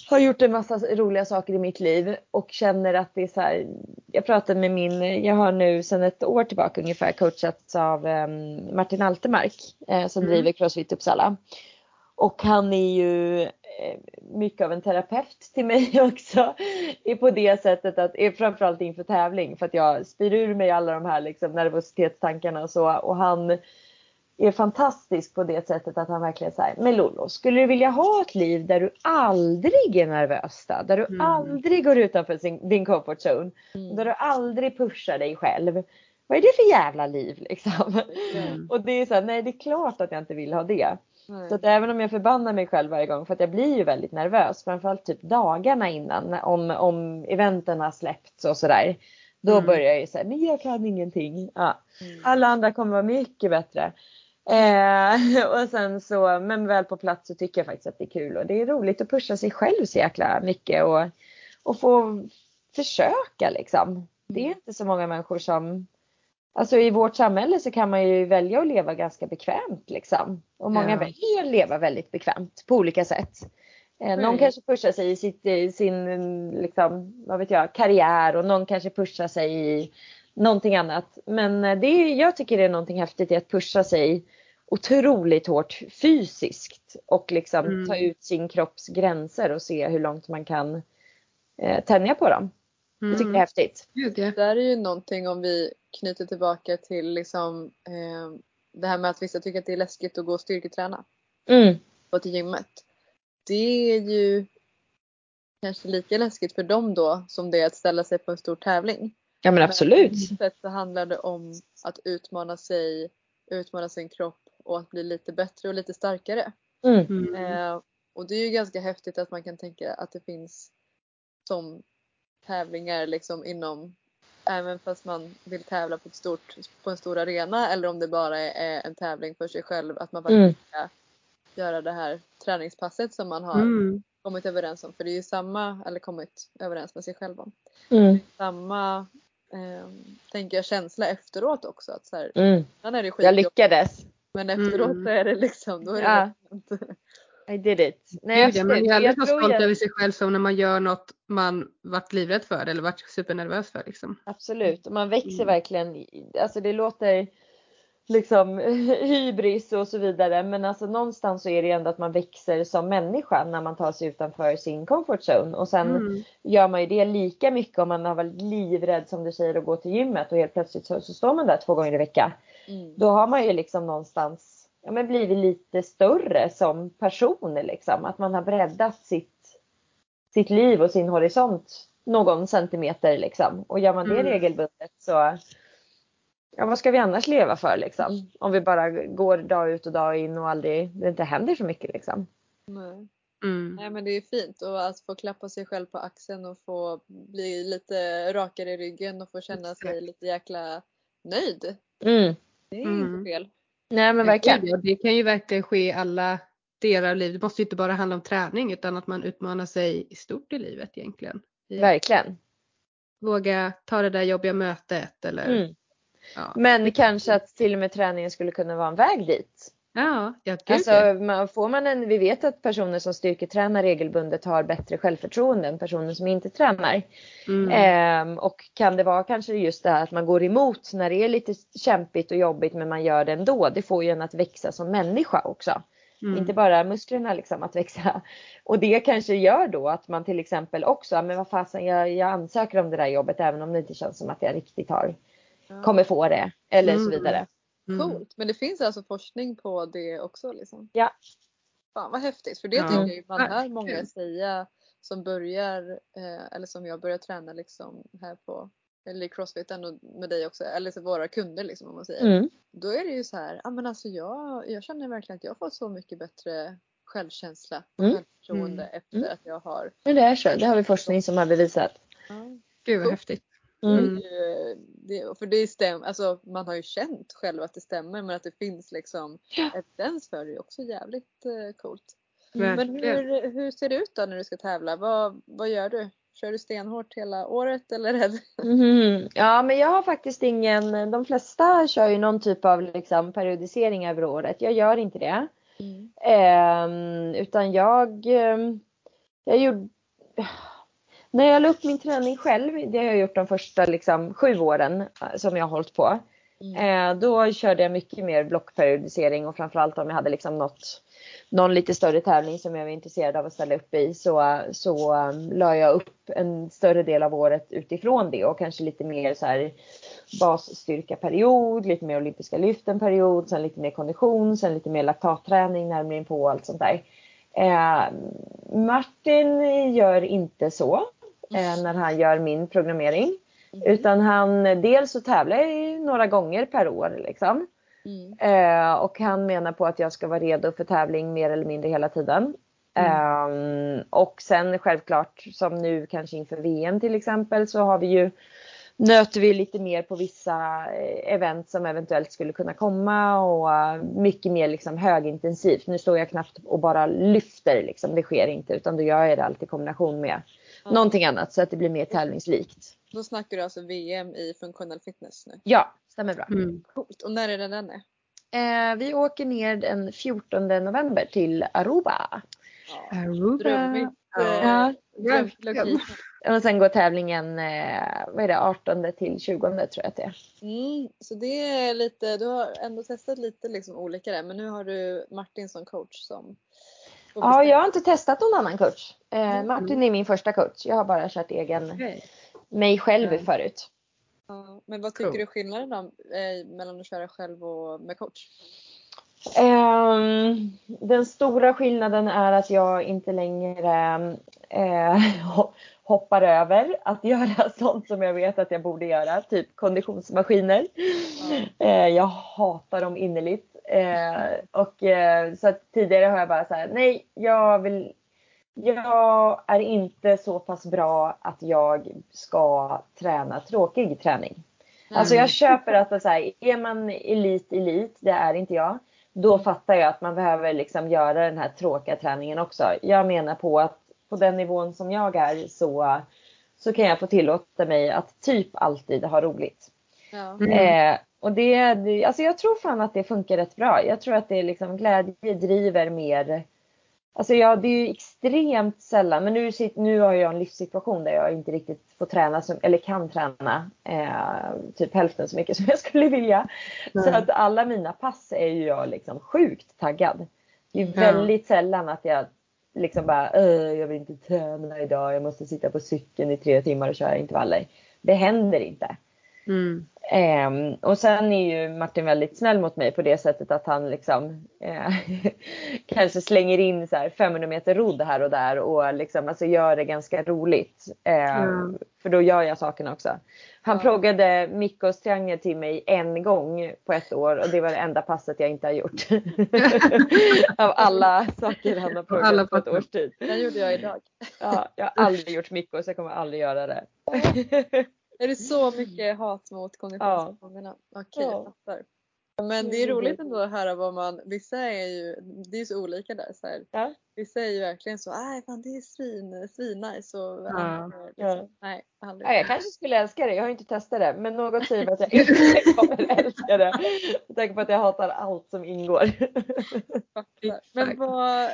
har gjort en massa roliga saker i mitt liv och känner att det är så här. Jag pratade med min, jag har nu sedan ett år tillbaka ungefär coachats av um, Martin Altermark eh, som mm. driver Crossfit Uppsala. Och han är ju Eh, mycket av en terapeut till mig (laughs) också. På det sättet att, framförallt inför tävling för att jag spyr ur mig alla de här liksom, nervositetstankarna och så. Och han är fantastisk på det sättet att han verkligen säger Men Lollo, skulle du vilja ha ett liv där du aldrig är nervös då? Där du mm. aldrig går utanför sin, din comfort zone? Mm. Där du aldrig pushar dig själv? Vad är det för jävla liv (laughs) liksom? Mm. Och det är så här, nej det är klart att jag inte vill ha det. Så att även om jag förbannar mig själv varje gång för att jag blir ju väldigt nervös framförallt typ dagarna innan om, om eventen har släppts och sådär. Då mm. börjar jag ju säga, men jag kan ingenting. Ja. Mm. Alla andra kommer vara mycket bättre. Eh, (laughs) och sen så, men väl på plats så tycker jag faktiskt att det är kul och det är roligt att pusha sig själv så jäkla mycket och och få försöka liksom. Det är inte så många människor som Alltså i vårt samhälle så kan man ju välja att leva ganska bekvämt liksom. Och många Ja. väljer att leva väldigt bekvämt på olika sätt. Eh, Någon Mm. kanske pushar sig i sitt, i sin liksom, vad vet jag, karriär och någon kanske pushar sig i någonting annat. Men eh, det är, jag tycker det är någonting häftigt i att pusha sig otroligt hårt fysiskt och liksom Mm. ta ut sin kropps gränser och se hur långt man kan eh, tänja på dem. Jag tycker det är häftigt. Gud, ja. Där är ju någonting om vi knyter tillbaka till liksom eh, det här med att vissa tycker att det är läskigt att gå och styrketräna Mm. och till gymmet. Det är ju kanske lika läskigt för dem då som det är att ställa sig på en stor tävling. Ja men absolut. Men sätt så handlar det om att utmana sig, utmana sin kropp och att bli lite bättre och lite starkare. Mm. Mm. Eh, och det är ju ganska häftigt att man kan tänka att det finns som tävlingar liksom inom Även fast man vill tävla på, ett stort, på en stor arena eller om det bara är en tävling för sig själv. Att man faktiskt Mm. ska göra det här träningspasset som man har Mm. kommit överens om. För det är ju samma, eller kommit överens med sig själv om. Mm. Samma, eh, tänker jag, känsla efteråt också. Att så här, Mm. är det Jag skitjobbigt lyckades. men efteråt Mm. är det liksom, då är det Ja. I did it. Nej, Gud, man är aldrig Jag så stolt över sig själv som när man gör något man varit livrädd för eller varit supernervös för. Liksom. Absolut, och man växer Mm. verkligen. Alltså det låter liksom (laughs) hybris och så vidare. Men alltså någonstans så är det ju ändå att man växer som människa när man tar sig utanför sin comfort zone. Och sen Mm. gör man ju det lika mycket om man har varit livrädd som du säger att gå till gymmet och helt plötsligt så, så står man där två gånger i veckan. Mm. Då har man ju liksom någonstans ja, men blivit lite större som person liksom. Att man har breddat sitt, sitt liv och sin horisont någon centimeter liksom. Och gör man det Mm. regelbundet så Ja vad ska vi annars leva för liksom? Mm. Om vi bara går dag ut och dag in och aldrig, det inte händer så mycket liksom. Nej. Mm. Nej men det är fint och att få klappa sig själv på axeln och få bli lite rakare i ryggen och få känna sig lite jäkla nöjd. Mm. Det är Mm. inte fel. Nej men verkligen. Det kan ju verkligen ske i alla delar av livet. Det måste ju inte bara handla om träning utan att man utmanar sig i stort i livet egentligen. Verkligen. Våga ta det där jobbiga mötet eller Mm. ja. Men kanske att till och med träningen skulle kunna vara en väg dit. Ja, ja gud Alltså man- får man en, vi vet att personer som styrketränar regelbundet har bättre självförtroende än personer som inte tränar. Mm. Ehm, och kan det vara kanske just det här att man går emot när det är lite kämpigt och jobbigt men man gör det ändå. Det får ju en att växa som människa också. Mm. Inte bara musklerna liksom att växa. Och det kanske gör då att man till exempel också, men vad fasen jag, jag ansöker om det där jobbet även om det inte känns som att jag riktigt har, kommer få det. Eller så Mm. vidare. Mm. Coolt. Men det finns alltså forskning på det också liksom? Ja. Fan vad häftigt. För det Ja. tycker jag man hör många säga som börjar, eh, eller som jag börjar träna liksom här på eller i crossfiten och med dig också, eller så våra kunder liksom om man säger. Mm. Då är det ju så här, ja men alltså jag, jag känner verkligen att jag fått så mycket bättre självkänsla och Mm. självförtroende Mm. efter Mm. att jag har Men det är så, det har vi forskning som har bevisat. ja, Gud vad häftigt. Mm. Det för det stämmer, alltså man har ju känt själv att det stämmer men att det finns liksom Ja. evidens för det är också jävligt eh, coolt. Men Verkligen. hur, hur ser det ut då när du ska tävla? Vad, vad gör du? Kör du stenhårt hela året eller? (laughs) Mhm. Ja men jag har faktiskt ingen, de flesta kör ju någon typ av liksom periodisering över året. Jag gör inte det. Ehm, utan jag, ehm, jag gjorde, när jag la upp min träning själv, det har jag gjort de första liksom, sju åren eh, som jag har hållit på. Mm. Eh, då körde jag mycket mer blockperiodisering och framförallt om jag hade liksom något, någon lite större tävling som jag var intresserad av att ställa upp i så, så um, la jag upp en större del av året utifrån det och kanske lite mer så här basstyrkaperiod, lite mer olympiska lyft en period, sen lite mer kondition, sen lite mer laktatträning närmare in på och allt sånt där. Eh, Martin gör inte så eh, när han gör min programmering. Utan han, dels så tävlar jag några gånger per år liksom. Mm. Eh, och han menar på att jag ska vara redo för tävling mer eller mindre hela tiden. Ehm, och sen självklart som nu kanske inför VM till exempel så har vi ju nöter vi lite mer på vissa eh, event som eventuellt skulle kunna komma och eh, mycket mer liksom högintensivt. Nu står jag knappt och bara lyfter liksom, det sker inte utan då gör jag det alltid i kombination med. Någonting annat så att det blir mer tävlingslikt. Då snackar du alltså VM i funktionell fitness nu. Ja, stämmer bra. Mm. Coolt. Och när är det den är? Eh, vi åker ner den 14 november till Aruba. Ja. Aruba. Drömmigt. eh, Ja. verkligen. location. Och sen går tävlingen eh, vad är det, 18 till 20 tror jag att det är. Mm, så det är lite, du har ändå testat lite liksom olika där men nu har du Martin som coach som Ja, jag har inte testat någon annan coach. Eh, Mm. Martin är min första coach. Jag har bara kört egen, Okej. mig själv Ja. förut. Ja, men vad tycker Cool. du skillnaden då, eh, mellan att köra själv och med coach? Ehm, den stora skillnaden är att jag inte längre eh, (laughs) hoppar över att göra (laughs) sånt som jag vet att jag borde göra, typ konditionsmaskiner. Eh, jag hatar dem innerligt. Eh, och, eh, så att tidigare har jag bara så här, nej, jag vill jag är inte så pass bra att jag ska träna tråkig träning. Alltså jag köper att så här, är man elit, elit, det är inte jag. Då fattar jag att man behöver liksom göra den här tråkiga träningen också. Jag menar på att på den nivån som jag är så, så kan jag få tillåta mig att typ alltid ha roligt. Ja. Mm. Eh, och det, det, alltså jag tror fan att det funkar rätt bra. Jag tror att det är liksom glädje driver mer. Alltså ja, det är ju extremt sällan, men nu, nu har jag en livssituation där jag inte riktigt får träna, som, eller kan träna, eh, typ hälften så mycket som jag skulle vilja. Så Nej. att alla mina pass är ju jag liksom sjukt taggad. Det är Ja. väldigt sällan att jag liksom bara, jag vill inte träna idag, jag måste sitta på cykeln i tre timmar och köra intervaller. Det händer inte. Mm. Ehm, och sen är ju Martin väldigt snäll mot mig på det sättet att han liksom eh, (laughs) kanske slänger in så här 500 meter rodd här och där och liksom alltså gör det ganska roligt. Ehm, För då gör jag sakerna också. Han Ja. frågade Mikkos triangel till mig en gång på ett år och det var det enda passet jag inte har gjort. (laughs) Av alla saker han har frågat alla på ett års tid. Den gjorde jag idag. Ja, jag har aldrig gjort Mikkos, jag kommer aldrig göra det. Är det så mycket hat mot? Okej, Ja. jag fattar. Men det är roligt ändå att höra vad man, vissa är ju, det är ju så olika där. Så här. Ja. Vissa är ju verkligen så, nej fan det är svin, svinnice och Ja. liksom, Ja. nej aldrig. Ja, jag kanske skulle älska det. Jag har inte testat det. Men något säger mig att jag (laughs) inte kommer älska det. Med tanke på att jag hatar allt som ingår. Men vad,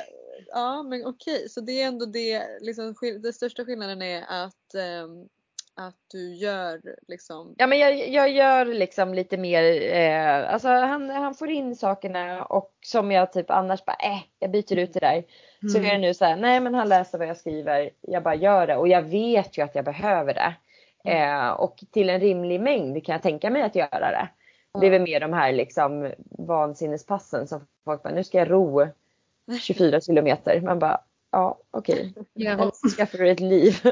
ja men okej så det är ändå det, liksom, den största skillnaden är att, ehm, att du gör liksom, Ja men jag, jag gör liksom lite mer, eh, alltså han, han får in sakerna och som jag typ annars bara, äh, jag byter ut det där. Så Mm. är det nu så här, nej men han läser vad jag skriver, jag bara gör det och jag vet ju att jag behöver det. Eh, och till en rimlig mängd kan jag tänka mig att göra det. Det är väl mer de här liksom vansinnespassen som folk bara, nu ska jag ro (laughs) 24 kilometer. Man bara, ja okej. Så skaffar du ett liv. (laughs)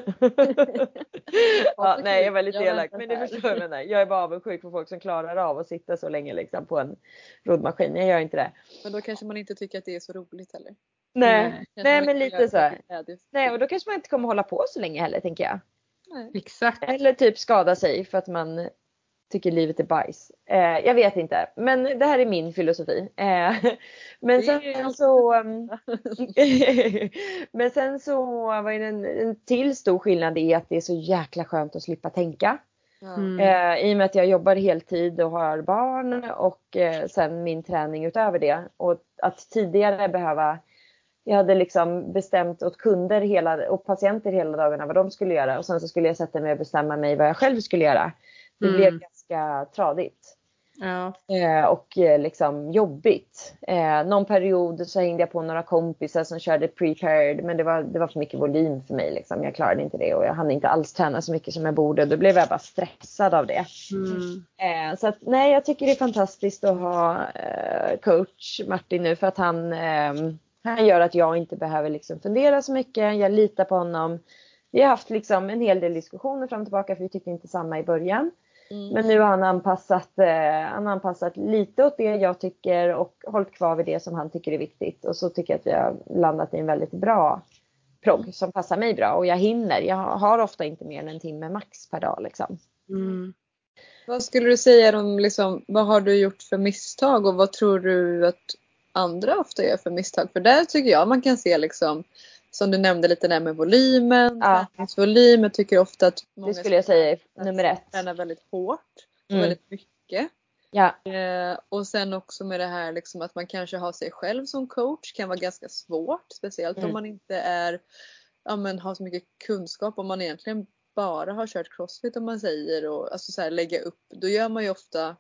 ja, nej, jag var lite Jag elak. Men det förstår jag menar. Jag är bara avundsjuk på folk som klarar av att sitta så länge liksom på en roddmaskin. Jag gör inte det. men då kanske man inte tycker att det är så roligt heller. Nej, Nej. Men lite så. Nej, och då kanske man inte kommer hålla på så länge heller tänker jag. Nej. Exakt. Eller typ skada sig för att man tycker livet är bajs. Eh, jag vet inte, men det här är min filosofi. Eh, (laughs) men sen så um, (laughs) Men sen så var det en, en till stor skillnad i att det är så jäkla skönt att slippa tänka. Mm. Eh, I och med att jag jobbar heltid och har barn och eh, sen min träning utöver det. Och att tidigare behöva jag hade liksom bestämt åt kunder hela, och patienter hela dagarna vad de skulle göra och sen så skulle jag sätta mig och bestämma mig vad jag själv skulle göra. Det Mm. blev ganska tradigt. Ja. Eh, och eh, liksom jobbigt. Eh, någon period så hängde jag på några kompisar som körde prepared men det var, det var för mycket volym för mig. Liksom. Jag klarade inte det och jag hann inte alls träna så mycket som jag borde. Då blev jag bara stressad av det. Mm. Så att, nej, jag tycker det är fantastiskt att ha coach Martin nu för att han, eh, han gör att jag inte behöver liksom fundera så mycket. Jag litar på honom. Vi har haft liksom en hel del diskussioner fram och tillbaka för vi tyckte inte samma i början. Mm. Men nu har han anpassat, eh, han anpassat lite åt det jag tycker och hållit kvar vid det som han tycker är viktigt. Och så tycker jag att vi har landat i en väldigt bra progg som passar mig bra. Och jag hinner. Jag har ofta inte mer än en timme max per dag. Liksom. Mm. Vad skulle du säga om liksom, vad har du gjort för misstag och vad tror du att andra ofta gör för misstag? För där tycker jag man kan se liksom som du nämnde lite där med volymen, Ja. träningsvolym. Jag tycker ofta att många Det skulle jag säga är nummer ett. tränar väldigt hårt och Mm. väldigt mycket. Ja. Eh, och sen också med det här liksom att man kanske har sig själv som coach kan vara ganska svårt. Speciellt Mm. om man inte är, ja, men har så mycket kunskap om man egentligen bara har kört crossfit om man säger och alltså så här, lägga upp. Då gör man ju ofta,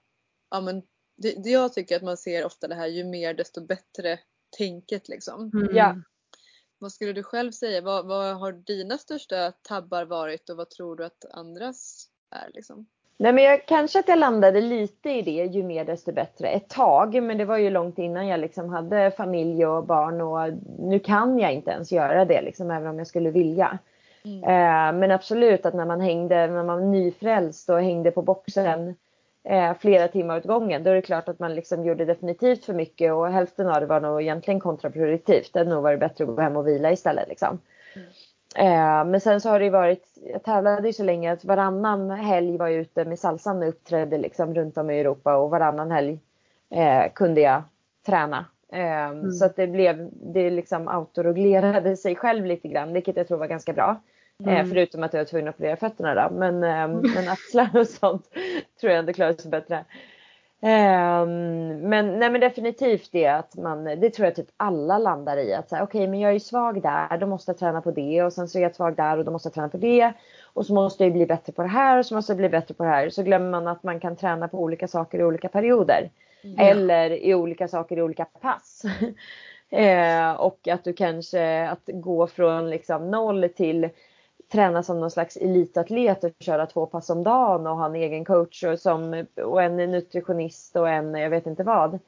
ja men det, det jag tycker att man ser ofta det här ju mer desto bättre tänket liksom. Mm. Ja. Vad skulle du själv säga? Vad, vad har dina största tabbar varit och vad tror du att andras är liksom? Nej men jag, kanske att jag landade lite i det, ju mer desto bättre, ett tag. Men det var ju långt innan jag liksom hade familj och barn och nu kan jag inte ens göra det liksom, även om jag skulle vilja. Mm. Eh, men absolut att när man hängde, när man var nyfrälst och hängde på boxen eh, flera timmar åt gången, då är det klart att man liksom gjorde definitivt för mycket och hälften av det var nog egentligen kontraproduktivt. Det hade nog varit bättre att gå hem och vila istället liksom. Eh, men sen så har det varit, jag tävlade ju så länge att varannan helg var jag ute med salsan och uppträdde liksom runt om i Europa och varannan helg eh, kunde jag träna. Eh, Så att det blev, det liksom autoreglerade sig själv lite grann, vilket jag tror var ganska bra. Eh, Mm. förutom att jag var tvungen att operera fötterna då. Men, eh, (laughs) men axlar och sånt tror jag ändå klarar sig bättre. Ehm, men, nej, men definitivt det att man, det tror jag typ alla landar i. Att okej men jag är ju svag där, då måste jag träna på det. Och sen så är jag svag där och då måste jag träna på det. Och så måste jag bli bättre på det här och så måste jag bli bättre på det här. Så glömmer man att man kan träna på olika saker i olika perioder. Eller i olika saker i olika pass. (laughs) eh, och att du kanske, att gå från liksom noll till träna som någon slags elitatlet och köra två pass om dagen och ha en egen coach och, som, och en nutritionist och en jag vet inte vad.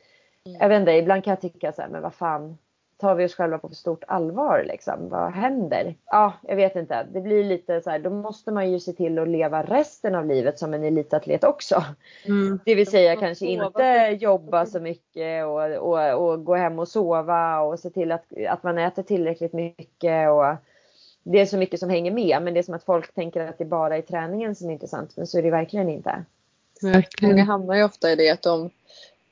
Jag vet inte, ibland kan jag tycka så här, men vad fan tar vi oss själva på för stort allvar liksom? Vad händer? Ja, jag vet inte. Det blir lite så här, då måste man ju se till att leva resten av livet som en elitatlet också. Mm. Det vill säga kanske inte jobba så mycket och, och, och gå hem och sova och se till att, att man äter tillräckligt mycket. Och det är så mycket som hänger med men det är som att folk tänker att det bara är träningen som är intressant men så är det verkligen inte. Många Verkligen. hamnar ju ofta i det att de,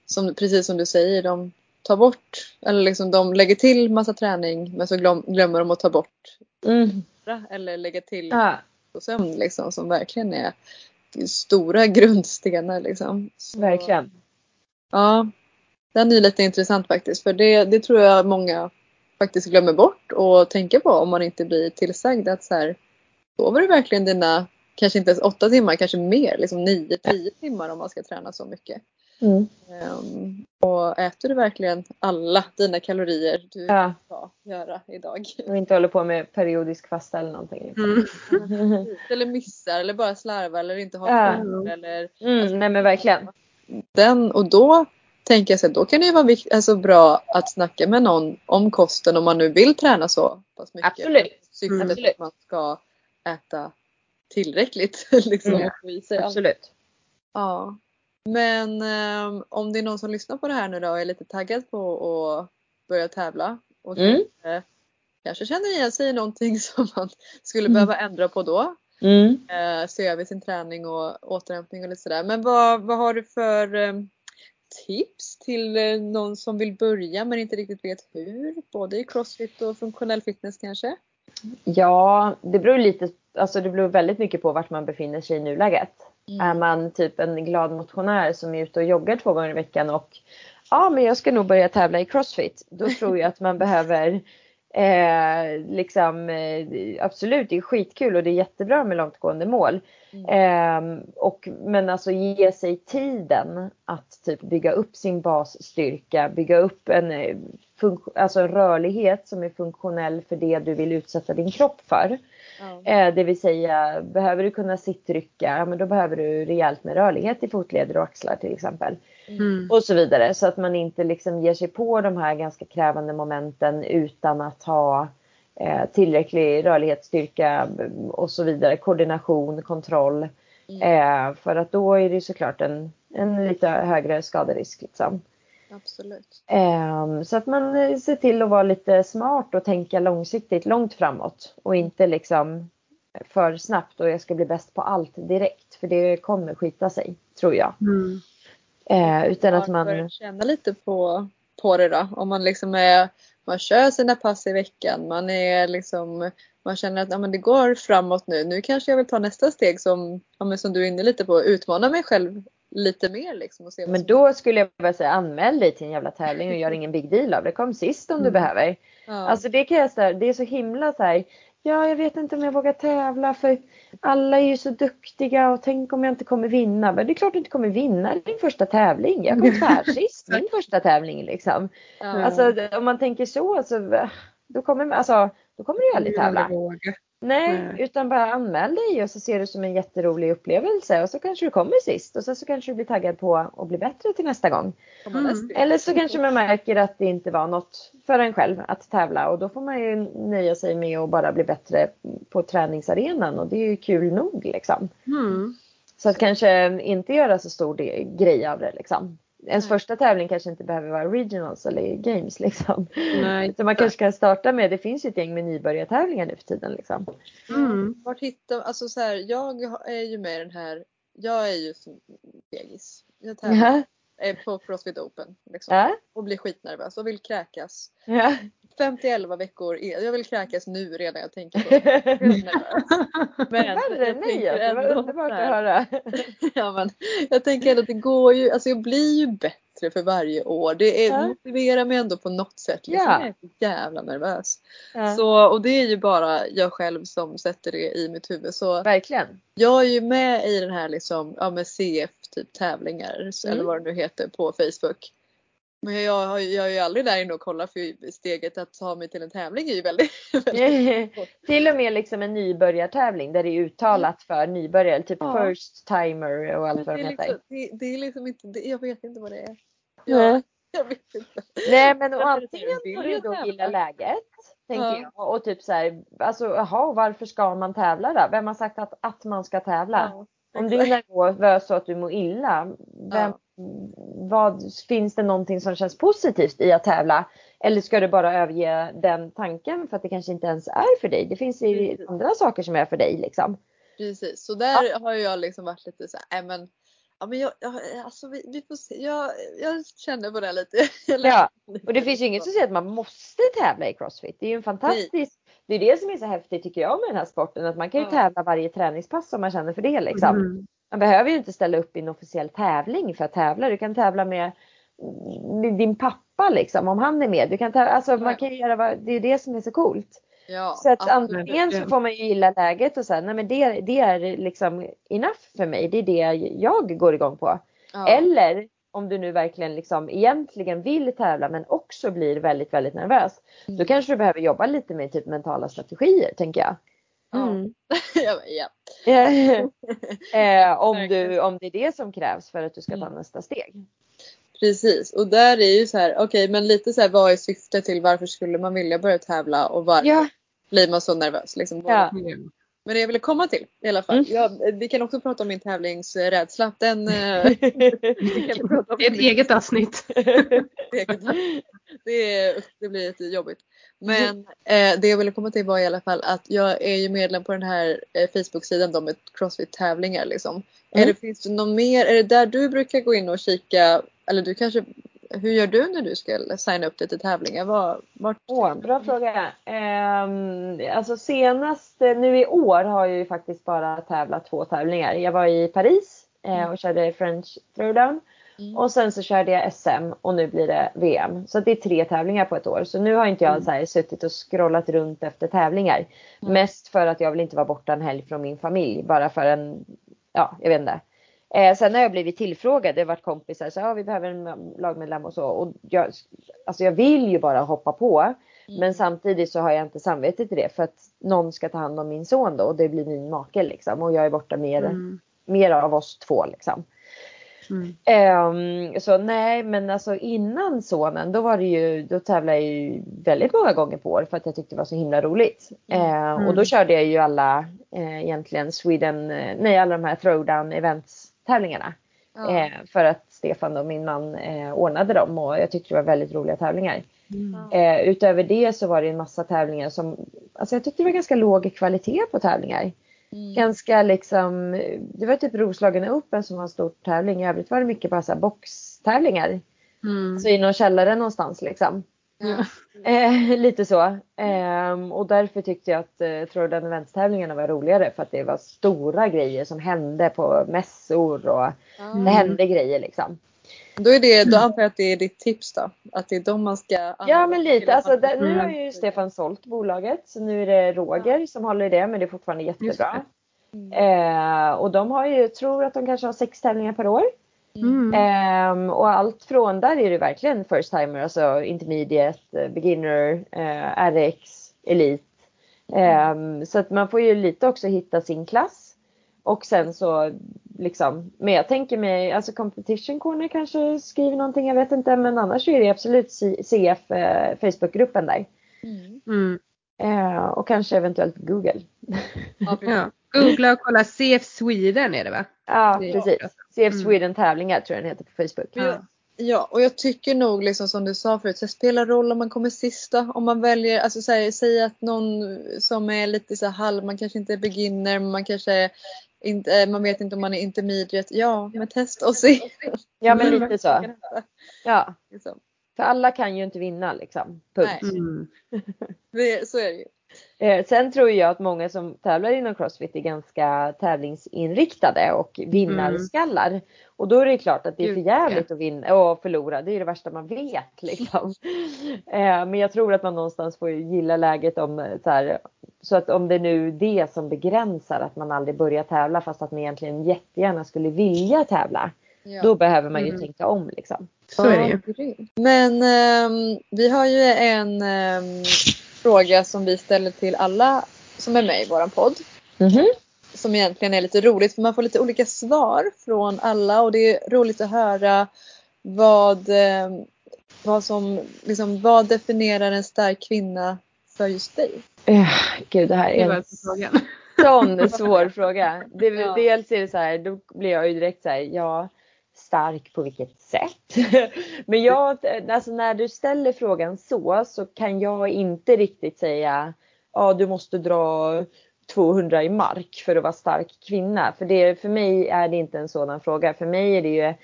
som, precis som du säger, de tar bort, eller liksom de lägger till massa träning men så glöm, glömmer de att ta bort andra, eller lägga till Ja, och sömn liksom som verkligen är stora (laughs) grundstenar liksom. Så, verkligen. Ja. Den är lite intressant faktiskt för det, det tror jag många faktiskt glömmer bort och tänker på om man inte blir tillsagd att så här, sover du verkligen dina, kanske inte ens åtta timmar, kanske mer, liksom nio, tio timmar om man ska träna så mycket. Mm. Ehm, och äter du verkligen alla dina kalorier du Ja, ska göra idag? och inte håller på med periodisk fasta eller någonting. Liksom. Mm. eller missar eller bara slarvar eller inte har Ja. eller Mm, nej men verkligen. den och då tänker jag så här, då kan det ju vara vikt, alltså bra att snacka med någon om kosten om man nu vill träna så pass mycket. Absolut. Syftet Mm. Att man ska äta tillräckligt (laughs) liksom Mm. allt. Absolut. Ja. Men ehm, om det är någon som lyssnar på det här nu då och är lite taggad på att börja tävla och Mm. kanske, kanske känner igen sig i någonting (laughs) som man skulle Mm. behöva ändra på då. Mm. Eh, se över sin träning och återhämtning och lite sådär. Men vad, vad har du för ehm, tips till eh, någon som vill börja men inte riktigt vet hur? Både i crossfit och funktionell fitness kanske? Ja, det beror lite, alltså det beror väldigt mycket på vart man befinner sig i nuläget. Är man typ en glad motionär som är ute och joggar två gånger i veckan och ja, men jag ska nog börja tävla i crossfit. Då (laughs) tror jag att man behöver eh, liksom eh, absolut, det är skitkul och det är jättebra med långtgående mål. Eh, och, men alltså ge sig tiden att typ bygga upp sin basstyrka, bygga upp en, eh, alltså en rörlighet som är funktionell för det du vill utsätta din kropp för. Ja. Eh, det vill säga, behöver du kunna sittrycka, ja, men då behöver du rejält med rörlighet i fotleder och axlar till exempel. Mm. Och så vidare. Så att man inte liksom ger sig på de här ganska krävande momenten utan att ha eh, tillräcklig rörlighetsstyrka och så vidare. Koordination, kontroll. Eh, för att då är det såklart en, en lite högre skaderisk. Liksom. Absolut. Ehm, Så att man eh, ser till att vara lite smart och tänka långsiktigt, långt framåt. Och inte liksom för snabbt och jag ska bli bäst på allt direkt. För det kommer skita sig, tror jag. Mm. Eh, utan att man känna lite på, på det då. Om man liksom är, man kör sina pass i veckan. Man är liksom man känner att ja, men det går framåt nu. Nu kanske jag vill ta nästa steg som, ja, men som du är inne lite på, utmana mig själv lite mer liksom. Och se men då skulle jag bara säga anmäl dig till en jävla tävling och gör ingen big deal av det. Kom sist om mm. du behöver. Ja. Alltså det kan jag säga, det är så himla så här, ja jag vet inte om jag vågar tävla för alla är ju så duktiga och tänk om jag inte kommer vinna. Men det är klart du inte kommer vinna din första tävling. Jag kom (laughs) tvärsist min första tävling liksom. Ja. Alltså om man tänker så så då kommer, alltså, då kommer du aldrig tävla. Nej, Nej, utan bara anmäl dig och så ser du som en jätterolig upplevelse och så kanske du kommer sist och så, så kanske du blir taggad på att bli bättre till nästa gång. Mm. Eller så kanske man märker att det inte var något för en själv att tävla och då får man ju nöja sig med att bara bli bättre på träningsarenan och det är ju kul nog liksom. Mm. Så att kanske inte göra så stor grej av det liksom ens Nej. första tävling kanske inte behöver vara regionals eller games liksom. Nej. (laughs) Man kanske kan starta med, det finns ju ett gäng med nybörjartävlingar nu för tiden liksom. Mm. Vart hittar, alltså så här, jag är ju med i den här, jag är ju som fegis. Jag tävlar ja. på Crossfit Open liksom. Ja. Och blir skitnervös och vill kräkas. Ja. 5 till 11 veckor. Jag vill kräkas nu redan jag tänker på (laughs) det. men Värre nej, det var underbart att höra. (laughs) ja, men jag tänker ändå att det går ju, alltså jag blir ju bättre för varje år. Det är, ja. motiverar mig ändå på något sätt. Liksom. Ja. Jag är så jävla nervös. Ja. Så, och det är ju bara jag själv som sätter det i mitt huvud. Så Verkligen. Jag är ju med i den här liksom, ja, med CF typ tävlingar mm. eller vad det nu heter på Facebook. Men jag, har, jag är ju aldrig där inne och kollar för steget att ta mig till en tävling är ju väldigt, (laughs) väldigt Till och med liksom en nybörjartävling där det är uttalat för nybörjare, typ ja. first timer och allt vad de heter. Liksom, det, det, är liksom inte, det, jag vet inte vad det är. Ja, (laughs) jag vet inte. Nej men och antingen får du då gilla läget, tänker ja. jag. Och typ så här, alltså jaha varför ska man tävla då? Vem har sagt att, att man ska tävla? Ja. Om du är nervös så att du mår illa, vem, vad, finns det någonting som känns positivt i att tävla? Eller ska du bara överge den tanken för att det kanske inte ens är för dig? Det finns ju Precis. andra saker som är för dig liksom. Precis, så där ja. har jag liksom varit lite så här, men Ja men jag, jag alltså vi, vi, får se. Jag, jag känner på det lite. (laughs) ja, och det finns ju inget som säger att man måste tävla i Crossfit. Det är ju en fantastisk, det är det som är så häftigt tycker jag med den här sporten. Att man kan ju ja. tävla varje träningspass om man känner för det liksom. Mm. Man behöver ju inte ställa upp i en officiell tävling för att tävla. Du kan tävla med, din pappa liksom om han är med. Du kan tävla, alltså man kan göra vad, det är det som är så coolt. Ja, så att antingen så får man ju gilla läget och säga nej men det, det är liksom enough för mig. Det är det jag går igång på. Ja. Eller om du nu verkligen liksom egentligen vill tävla men också blir väldigt, väldigt nervös. Mm. Då kanske du behöver jobba lite med typ mentala strategier tänker jag. Mm. (laughs) ja. ja. (laughs) eh, om, du, om det är det som krävs för att du ska ta mm. nästa steg. Precis och där är ju så här, okej okay, men lite så här vad är syftet till varför skulle man vilja börja tävla och varför ja. blir man så nervös? Liksom, ja. Men det jag ville komma till i alla fall. Mm. Ja, vi kan också prata om min tävlingsrädsla. Den, eh, (laughs) Ett (laughs) eget avsnitt. det, det blir lite jobbigt. Men eh, det jag ville komma till var i alla fall att jag är ju medlem på den här eh, Facebook-sidan med Crossfit-tävlingar liksom. Mm. Är det, finns det något mer? Är det där du brukar gå in och kika? Eller du kanske hur gör du när du ska signa upp dig till tävlingar? Var, vart... Åh, bra fråga. Um, alltså senast nu i år har jag ju faktiskt bara tävlat två tävlingar. Jag var i Paris eh, och körde French Throwdown. Mm. Och sen så körde jag SM och nu blir det VM. Så det är tre tävlingar på ett år. Så nu har inte jag mm. så här suttit och scrollat runt efter tävlingar. Mm. Mest för att jag vill inte vara borta en helg från min familj. Bara för en, ja jag vet inte. Eh, sen har jag blivit tillfrågad, det har varit kompisar, så ja, vi behöver en lagmedlem och så. Och jag, alltså jag vill ju bara hoppa på. Mm. Men samtidigt så har jag inte samvete till det för att någon ska ta hand om min son då och det blir min make liksom. Och jag är borta mer, mm. mer av oss två liksom. Mm. Um, så nej men alltså innan sonen då var det ju, då tävlade jag ju väldigt många gånger på år för att jag tyckte det var så himla roligt. Uh, och då körde jag ju alla uh, egentligen Sweden, uh, nej alla de här throwdown events tävlingarna. Ja. Eh, för att Stefan och min man eh, ordnade dem och jag tyckte det var väldigt roliga tävlingar. Mm. Eh, utöver det så var det en massa tävlingar som, alltså jag tyckte det var ganska låg kvalitet på tävlingar. Mm. Ganska liksom, det var typ Roslagen Open som var en stor tävling. I övrigt var det mycket bara så här boxtävlingar. Mm. Så i någon källare någonstans liksom. Ja. Eh, lite så. Ehm, och därför tyckte jag att eh, Throwdown Events-tävlingarna var roligare för att det var stora grejer som hände på mässor och Mm. det hände grejer liksom. Då, är det, då antar jag att det är ditt tips då? Att det är de man ska Ja men lite. Alltså, där, nu Mm. har ju Stefan sålt bolaget så nu är det Roger som håller i det men det är fortfarande jättebra. Mm. Eh, och de har ju, tror att de kanske har sex tävlingar per år. Mm. Ehm, och allt från där är det verkligen first timer, alltså intermediate, eh, beginner, eh, RX, elite. Ehm, så att man får ju lite också hitta sin klass. Och sen så liksom, men jag tänker mig, alltså competition corner kanske skriver någonting, jag vet inte, men annars är det absolut CF eh, Facebookgruppen där. Mm. Mm. Eh, och kanske eventuellt Google. Ja. Googla och kolla CF Sweden är det va? Ja, Det precis. CF Mm. Sweden tävlingar tror jag den heter på Facebook. Jag- Ja, och jag tycker nog liksom som du sa förut, så det spelar roll om man kommer sista. Om man väljer, alltså säg, säg att någon som är lite så här halv, man kanske inte är beginner, man kanske är inte, eh, man vet inte om man är intermediate. Ja, men testa och se. Ja men Mm. lite så. Ja, Liksom. för alla kan ju inte vinna liksom. Punkt. Nej. Mm. Det, så är det ju. Eh, sen tror jag att många som tävlar inom Crossfit är ganska tävlingsinriktade och vinnarskallar. Och då är det klart att det är för jävligt att vinna och förlora. Det är det värsta man vet (laughs) liksom. eh, men jag tror att man någonstans får gilla läget om eh, så här, så att om det nu är det som begränsar att man aldrig börjar tävla fast att man egentligen jättegärna skulle vilja tävla. Ja. Då behöver man ju Mm. tänka om liksom. Så är det ju. Men ehm, vi har ju en ehm, fråga som vi ställer till alla som är med i våran podd. Mhm. Som egentligen är lite roligt för man får lite olika svar från alla och det är roligt att höra vad, ehm, vad som, liksom, vad definierar en stark kvinna för just dig? Eh, Gud det här är en alltså sån svår fråga. Det, Ja. Dels är det så här, då blir jag ju direkt så här, ja, stark på vilket sätt? (laughs) Men jag, alltså när du ställer frågan så, så kan jag inte riktigt säga, ja du måste dra 200 i mark för att vara stark kvinna. För, det, för mig är det inte en sådan fråga. För mig är det ju,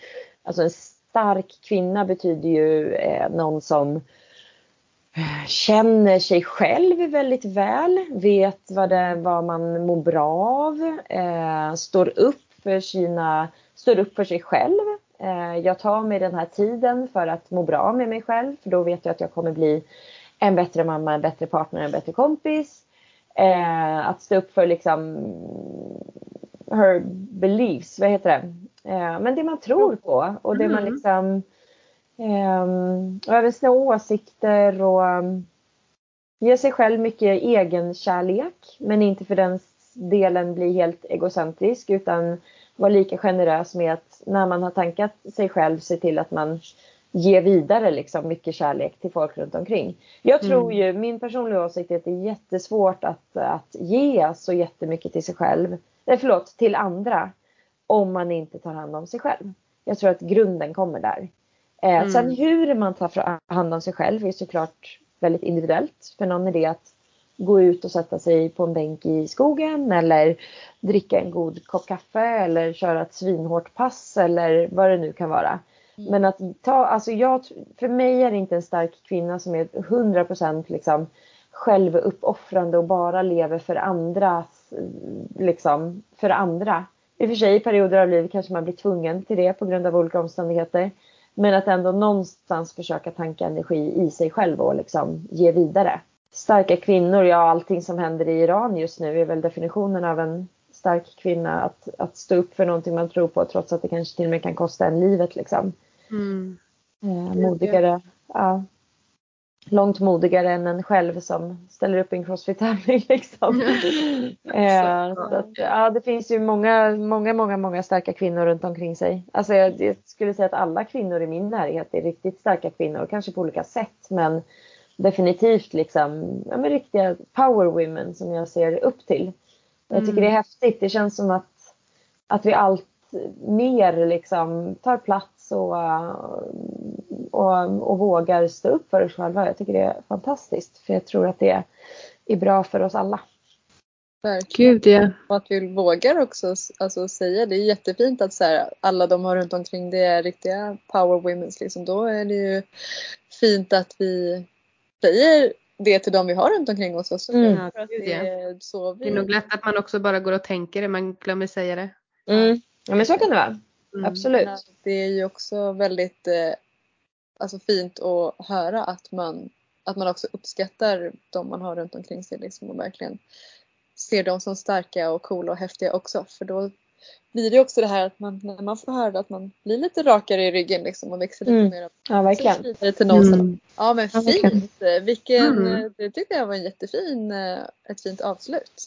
alltså en stark kvinna betyder ju eh, någon som eh, känner sig själv väldigt väl, vet vad, det, vad man mår bra av, eh, står, upp för sina, står upp för sig själv. Eh, jag tar mig den här tiden för att må bra med mig själv för då vet jag att jag kommer bli en bättre mamma, en bättre partner, en bättre kompis. Eh, att stå upp för liksom her beliefs, vad heter det? Eh, men det man tror på och det man Mm. liksom Um, och även sina åsikter och um, ge sig själv mycket egenkärlek men inte för den delen bli helt egocentrisk utan vara lika generös med att när man har tankat sig själv se till att man ger vidare liksom mycket kärlek till folk runt omkring. Jag tror Mm. ju, min personliga åsikt är att det är jättesvårt att, att ge så jättemycket till sig själv, nej förlåt, till andra om man inte tar hand om sig själv. Jag tror att grunden kommer där. Eh, Mm. Sen hur man tar hand om sig själv är såklart väldigt individuellt. För någon är det att gå ut och sätta sig på en bänk i skogen eller dricka en god kopp kaffe eller köra ett svinhårt pass eller vad det nu kan vara. Mm. Men att ta, alltså jag, för mig är det inte en stark kvinna som är 100% liksom självuppoffrande och bara lever för andras, liksom för andra. I och för sig i perioder av livet kanske man blir tvungen till det på grund av olika omständigheter. Men att ändå någonstans försöka tanka energi i sig själv och liksom ge vidare. Starka kvinnor, ja allting som händer i Iran just nu är väl definitionen av en stark kvinna. Att, att stå upp för någonting man tror på trots att det kanske till och med kan kosta en livet liksom. Mm. Eh, modigare, ja. Långt modigare än en själv som ställer upp i en crossfit-tävling (laughs) liksom. (laughs) eh, så att, ja, det finns ju många, många, många, många starka kvinnor runt omkring sig. Alltså jag, jag skulle säga att alla kvinnor i min närhet är riktigt starka kvinnor, kanske på olika sätt men definitivt liksom, ja, men riktiga power women som jag ser upp till. Jag tycker Mm. det är häftigt. Det känns som att, att vi allt mer liksom tar plats och, och, och vågar stå upp för oss själva. Jag tycker det är fantastiskt för jag tror att det är bra för oss alla. Verkligen. Gud ja. Och att vi vågar också alltså, säga det är jättefint att så här, alla de har runt omkring det är riktiga power women. Liksom. Då är det ju fint att vi säger det till de vi har runt omkring oss också. Mm. Ja, det ja. är så vi... Det är nog lätt att man också bara går och tänker det, man glömmer säga det. Mm. Ja men så kan det vara. Mm. Absolut. Det är ju också väldigt eh, alltså fint att höra att man, att man också uppskattar de man har runt omkring sig liksom, och verkligen ser dem som starka och coola och häftiga också. För då blir det också det här att man, när man får höra att man blir lite rakare i ryggen liksom, och växer lite Mm. mer. Ja verkligen. Vidare till någon Mm. ja men Ja, fint! Vilken, Mm. eh, Det tyckte jag var en jättefin, eh, ett fint avslut.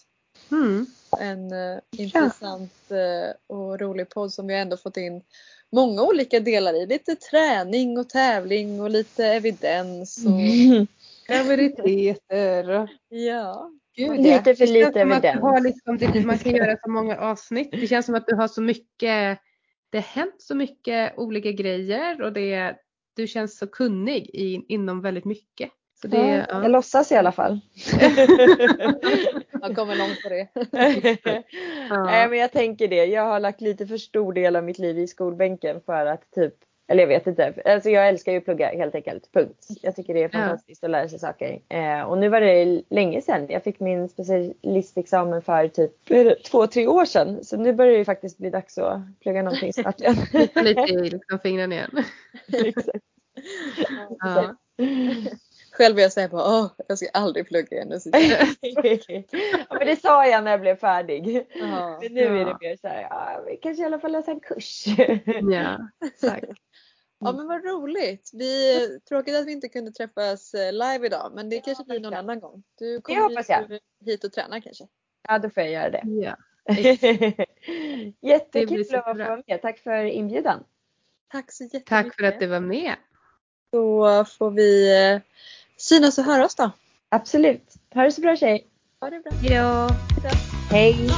Mm. En eh, intressant eh, och rolig podd som vi ändå fått in många olika delar i. Lite träning och tävling och lite evidens. Och, Mm. Graviditeter. (laughs) ja. Gud, Lite för lite som att du evidens. har liksom, man kan göra så många avsnitt. Det känns som att du har så mycket, det har hänt så mycket olika grejer och det, du känns så kunnig i, inom väldigt mycket. Så det, Ja, ja. jag låtsas i alla fall. Jag kommer långt på det. (laughs) Nej men jag tänker det. Jag har lagt lite för stor del av mitt liv i skolbänken för att typ eller jag vet inte. Alltså jag älskar ju att plugga helt enkelt. Punkt. Jag tycker det är Ja. fantastiskt att lära sig saker. Eh, och nu var det länge sedan. Jag fick min specialistexamen för typ två, tre år sedan. Så nu börjar det ju faktiskt bli dags att plugga någonting snabbt igen. (laughs) Lite i liksom fingrarna igen. (laughs) Exakt. Ja. Själv vill jag säga bara åh, jag ska aldrig plugga igen. Och sitta- (laughs) ja, men det sa jag när jag blev färdig. Ja. Men nu är det Ja. mer så här, ja, vi kanske i alla fall läsa en kurs. ja, exakt. ja men vad roligt. Vi, tråkigt att vi inte kunde träffas eh, live idag men det kanske blir någon annan gång. Du kommer jag. hit, hit och träna kanske. Ja, då får jag göra det. Ja. (laughs) Jättekul att få vara med. Tack för inbjudan. Tack så jättemycket. Tack för att du var med. Så får vi eh, synas och höra oss då. Absolut. Ha det så bra tjej. Ha det bra. Hejdå. Hej.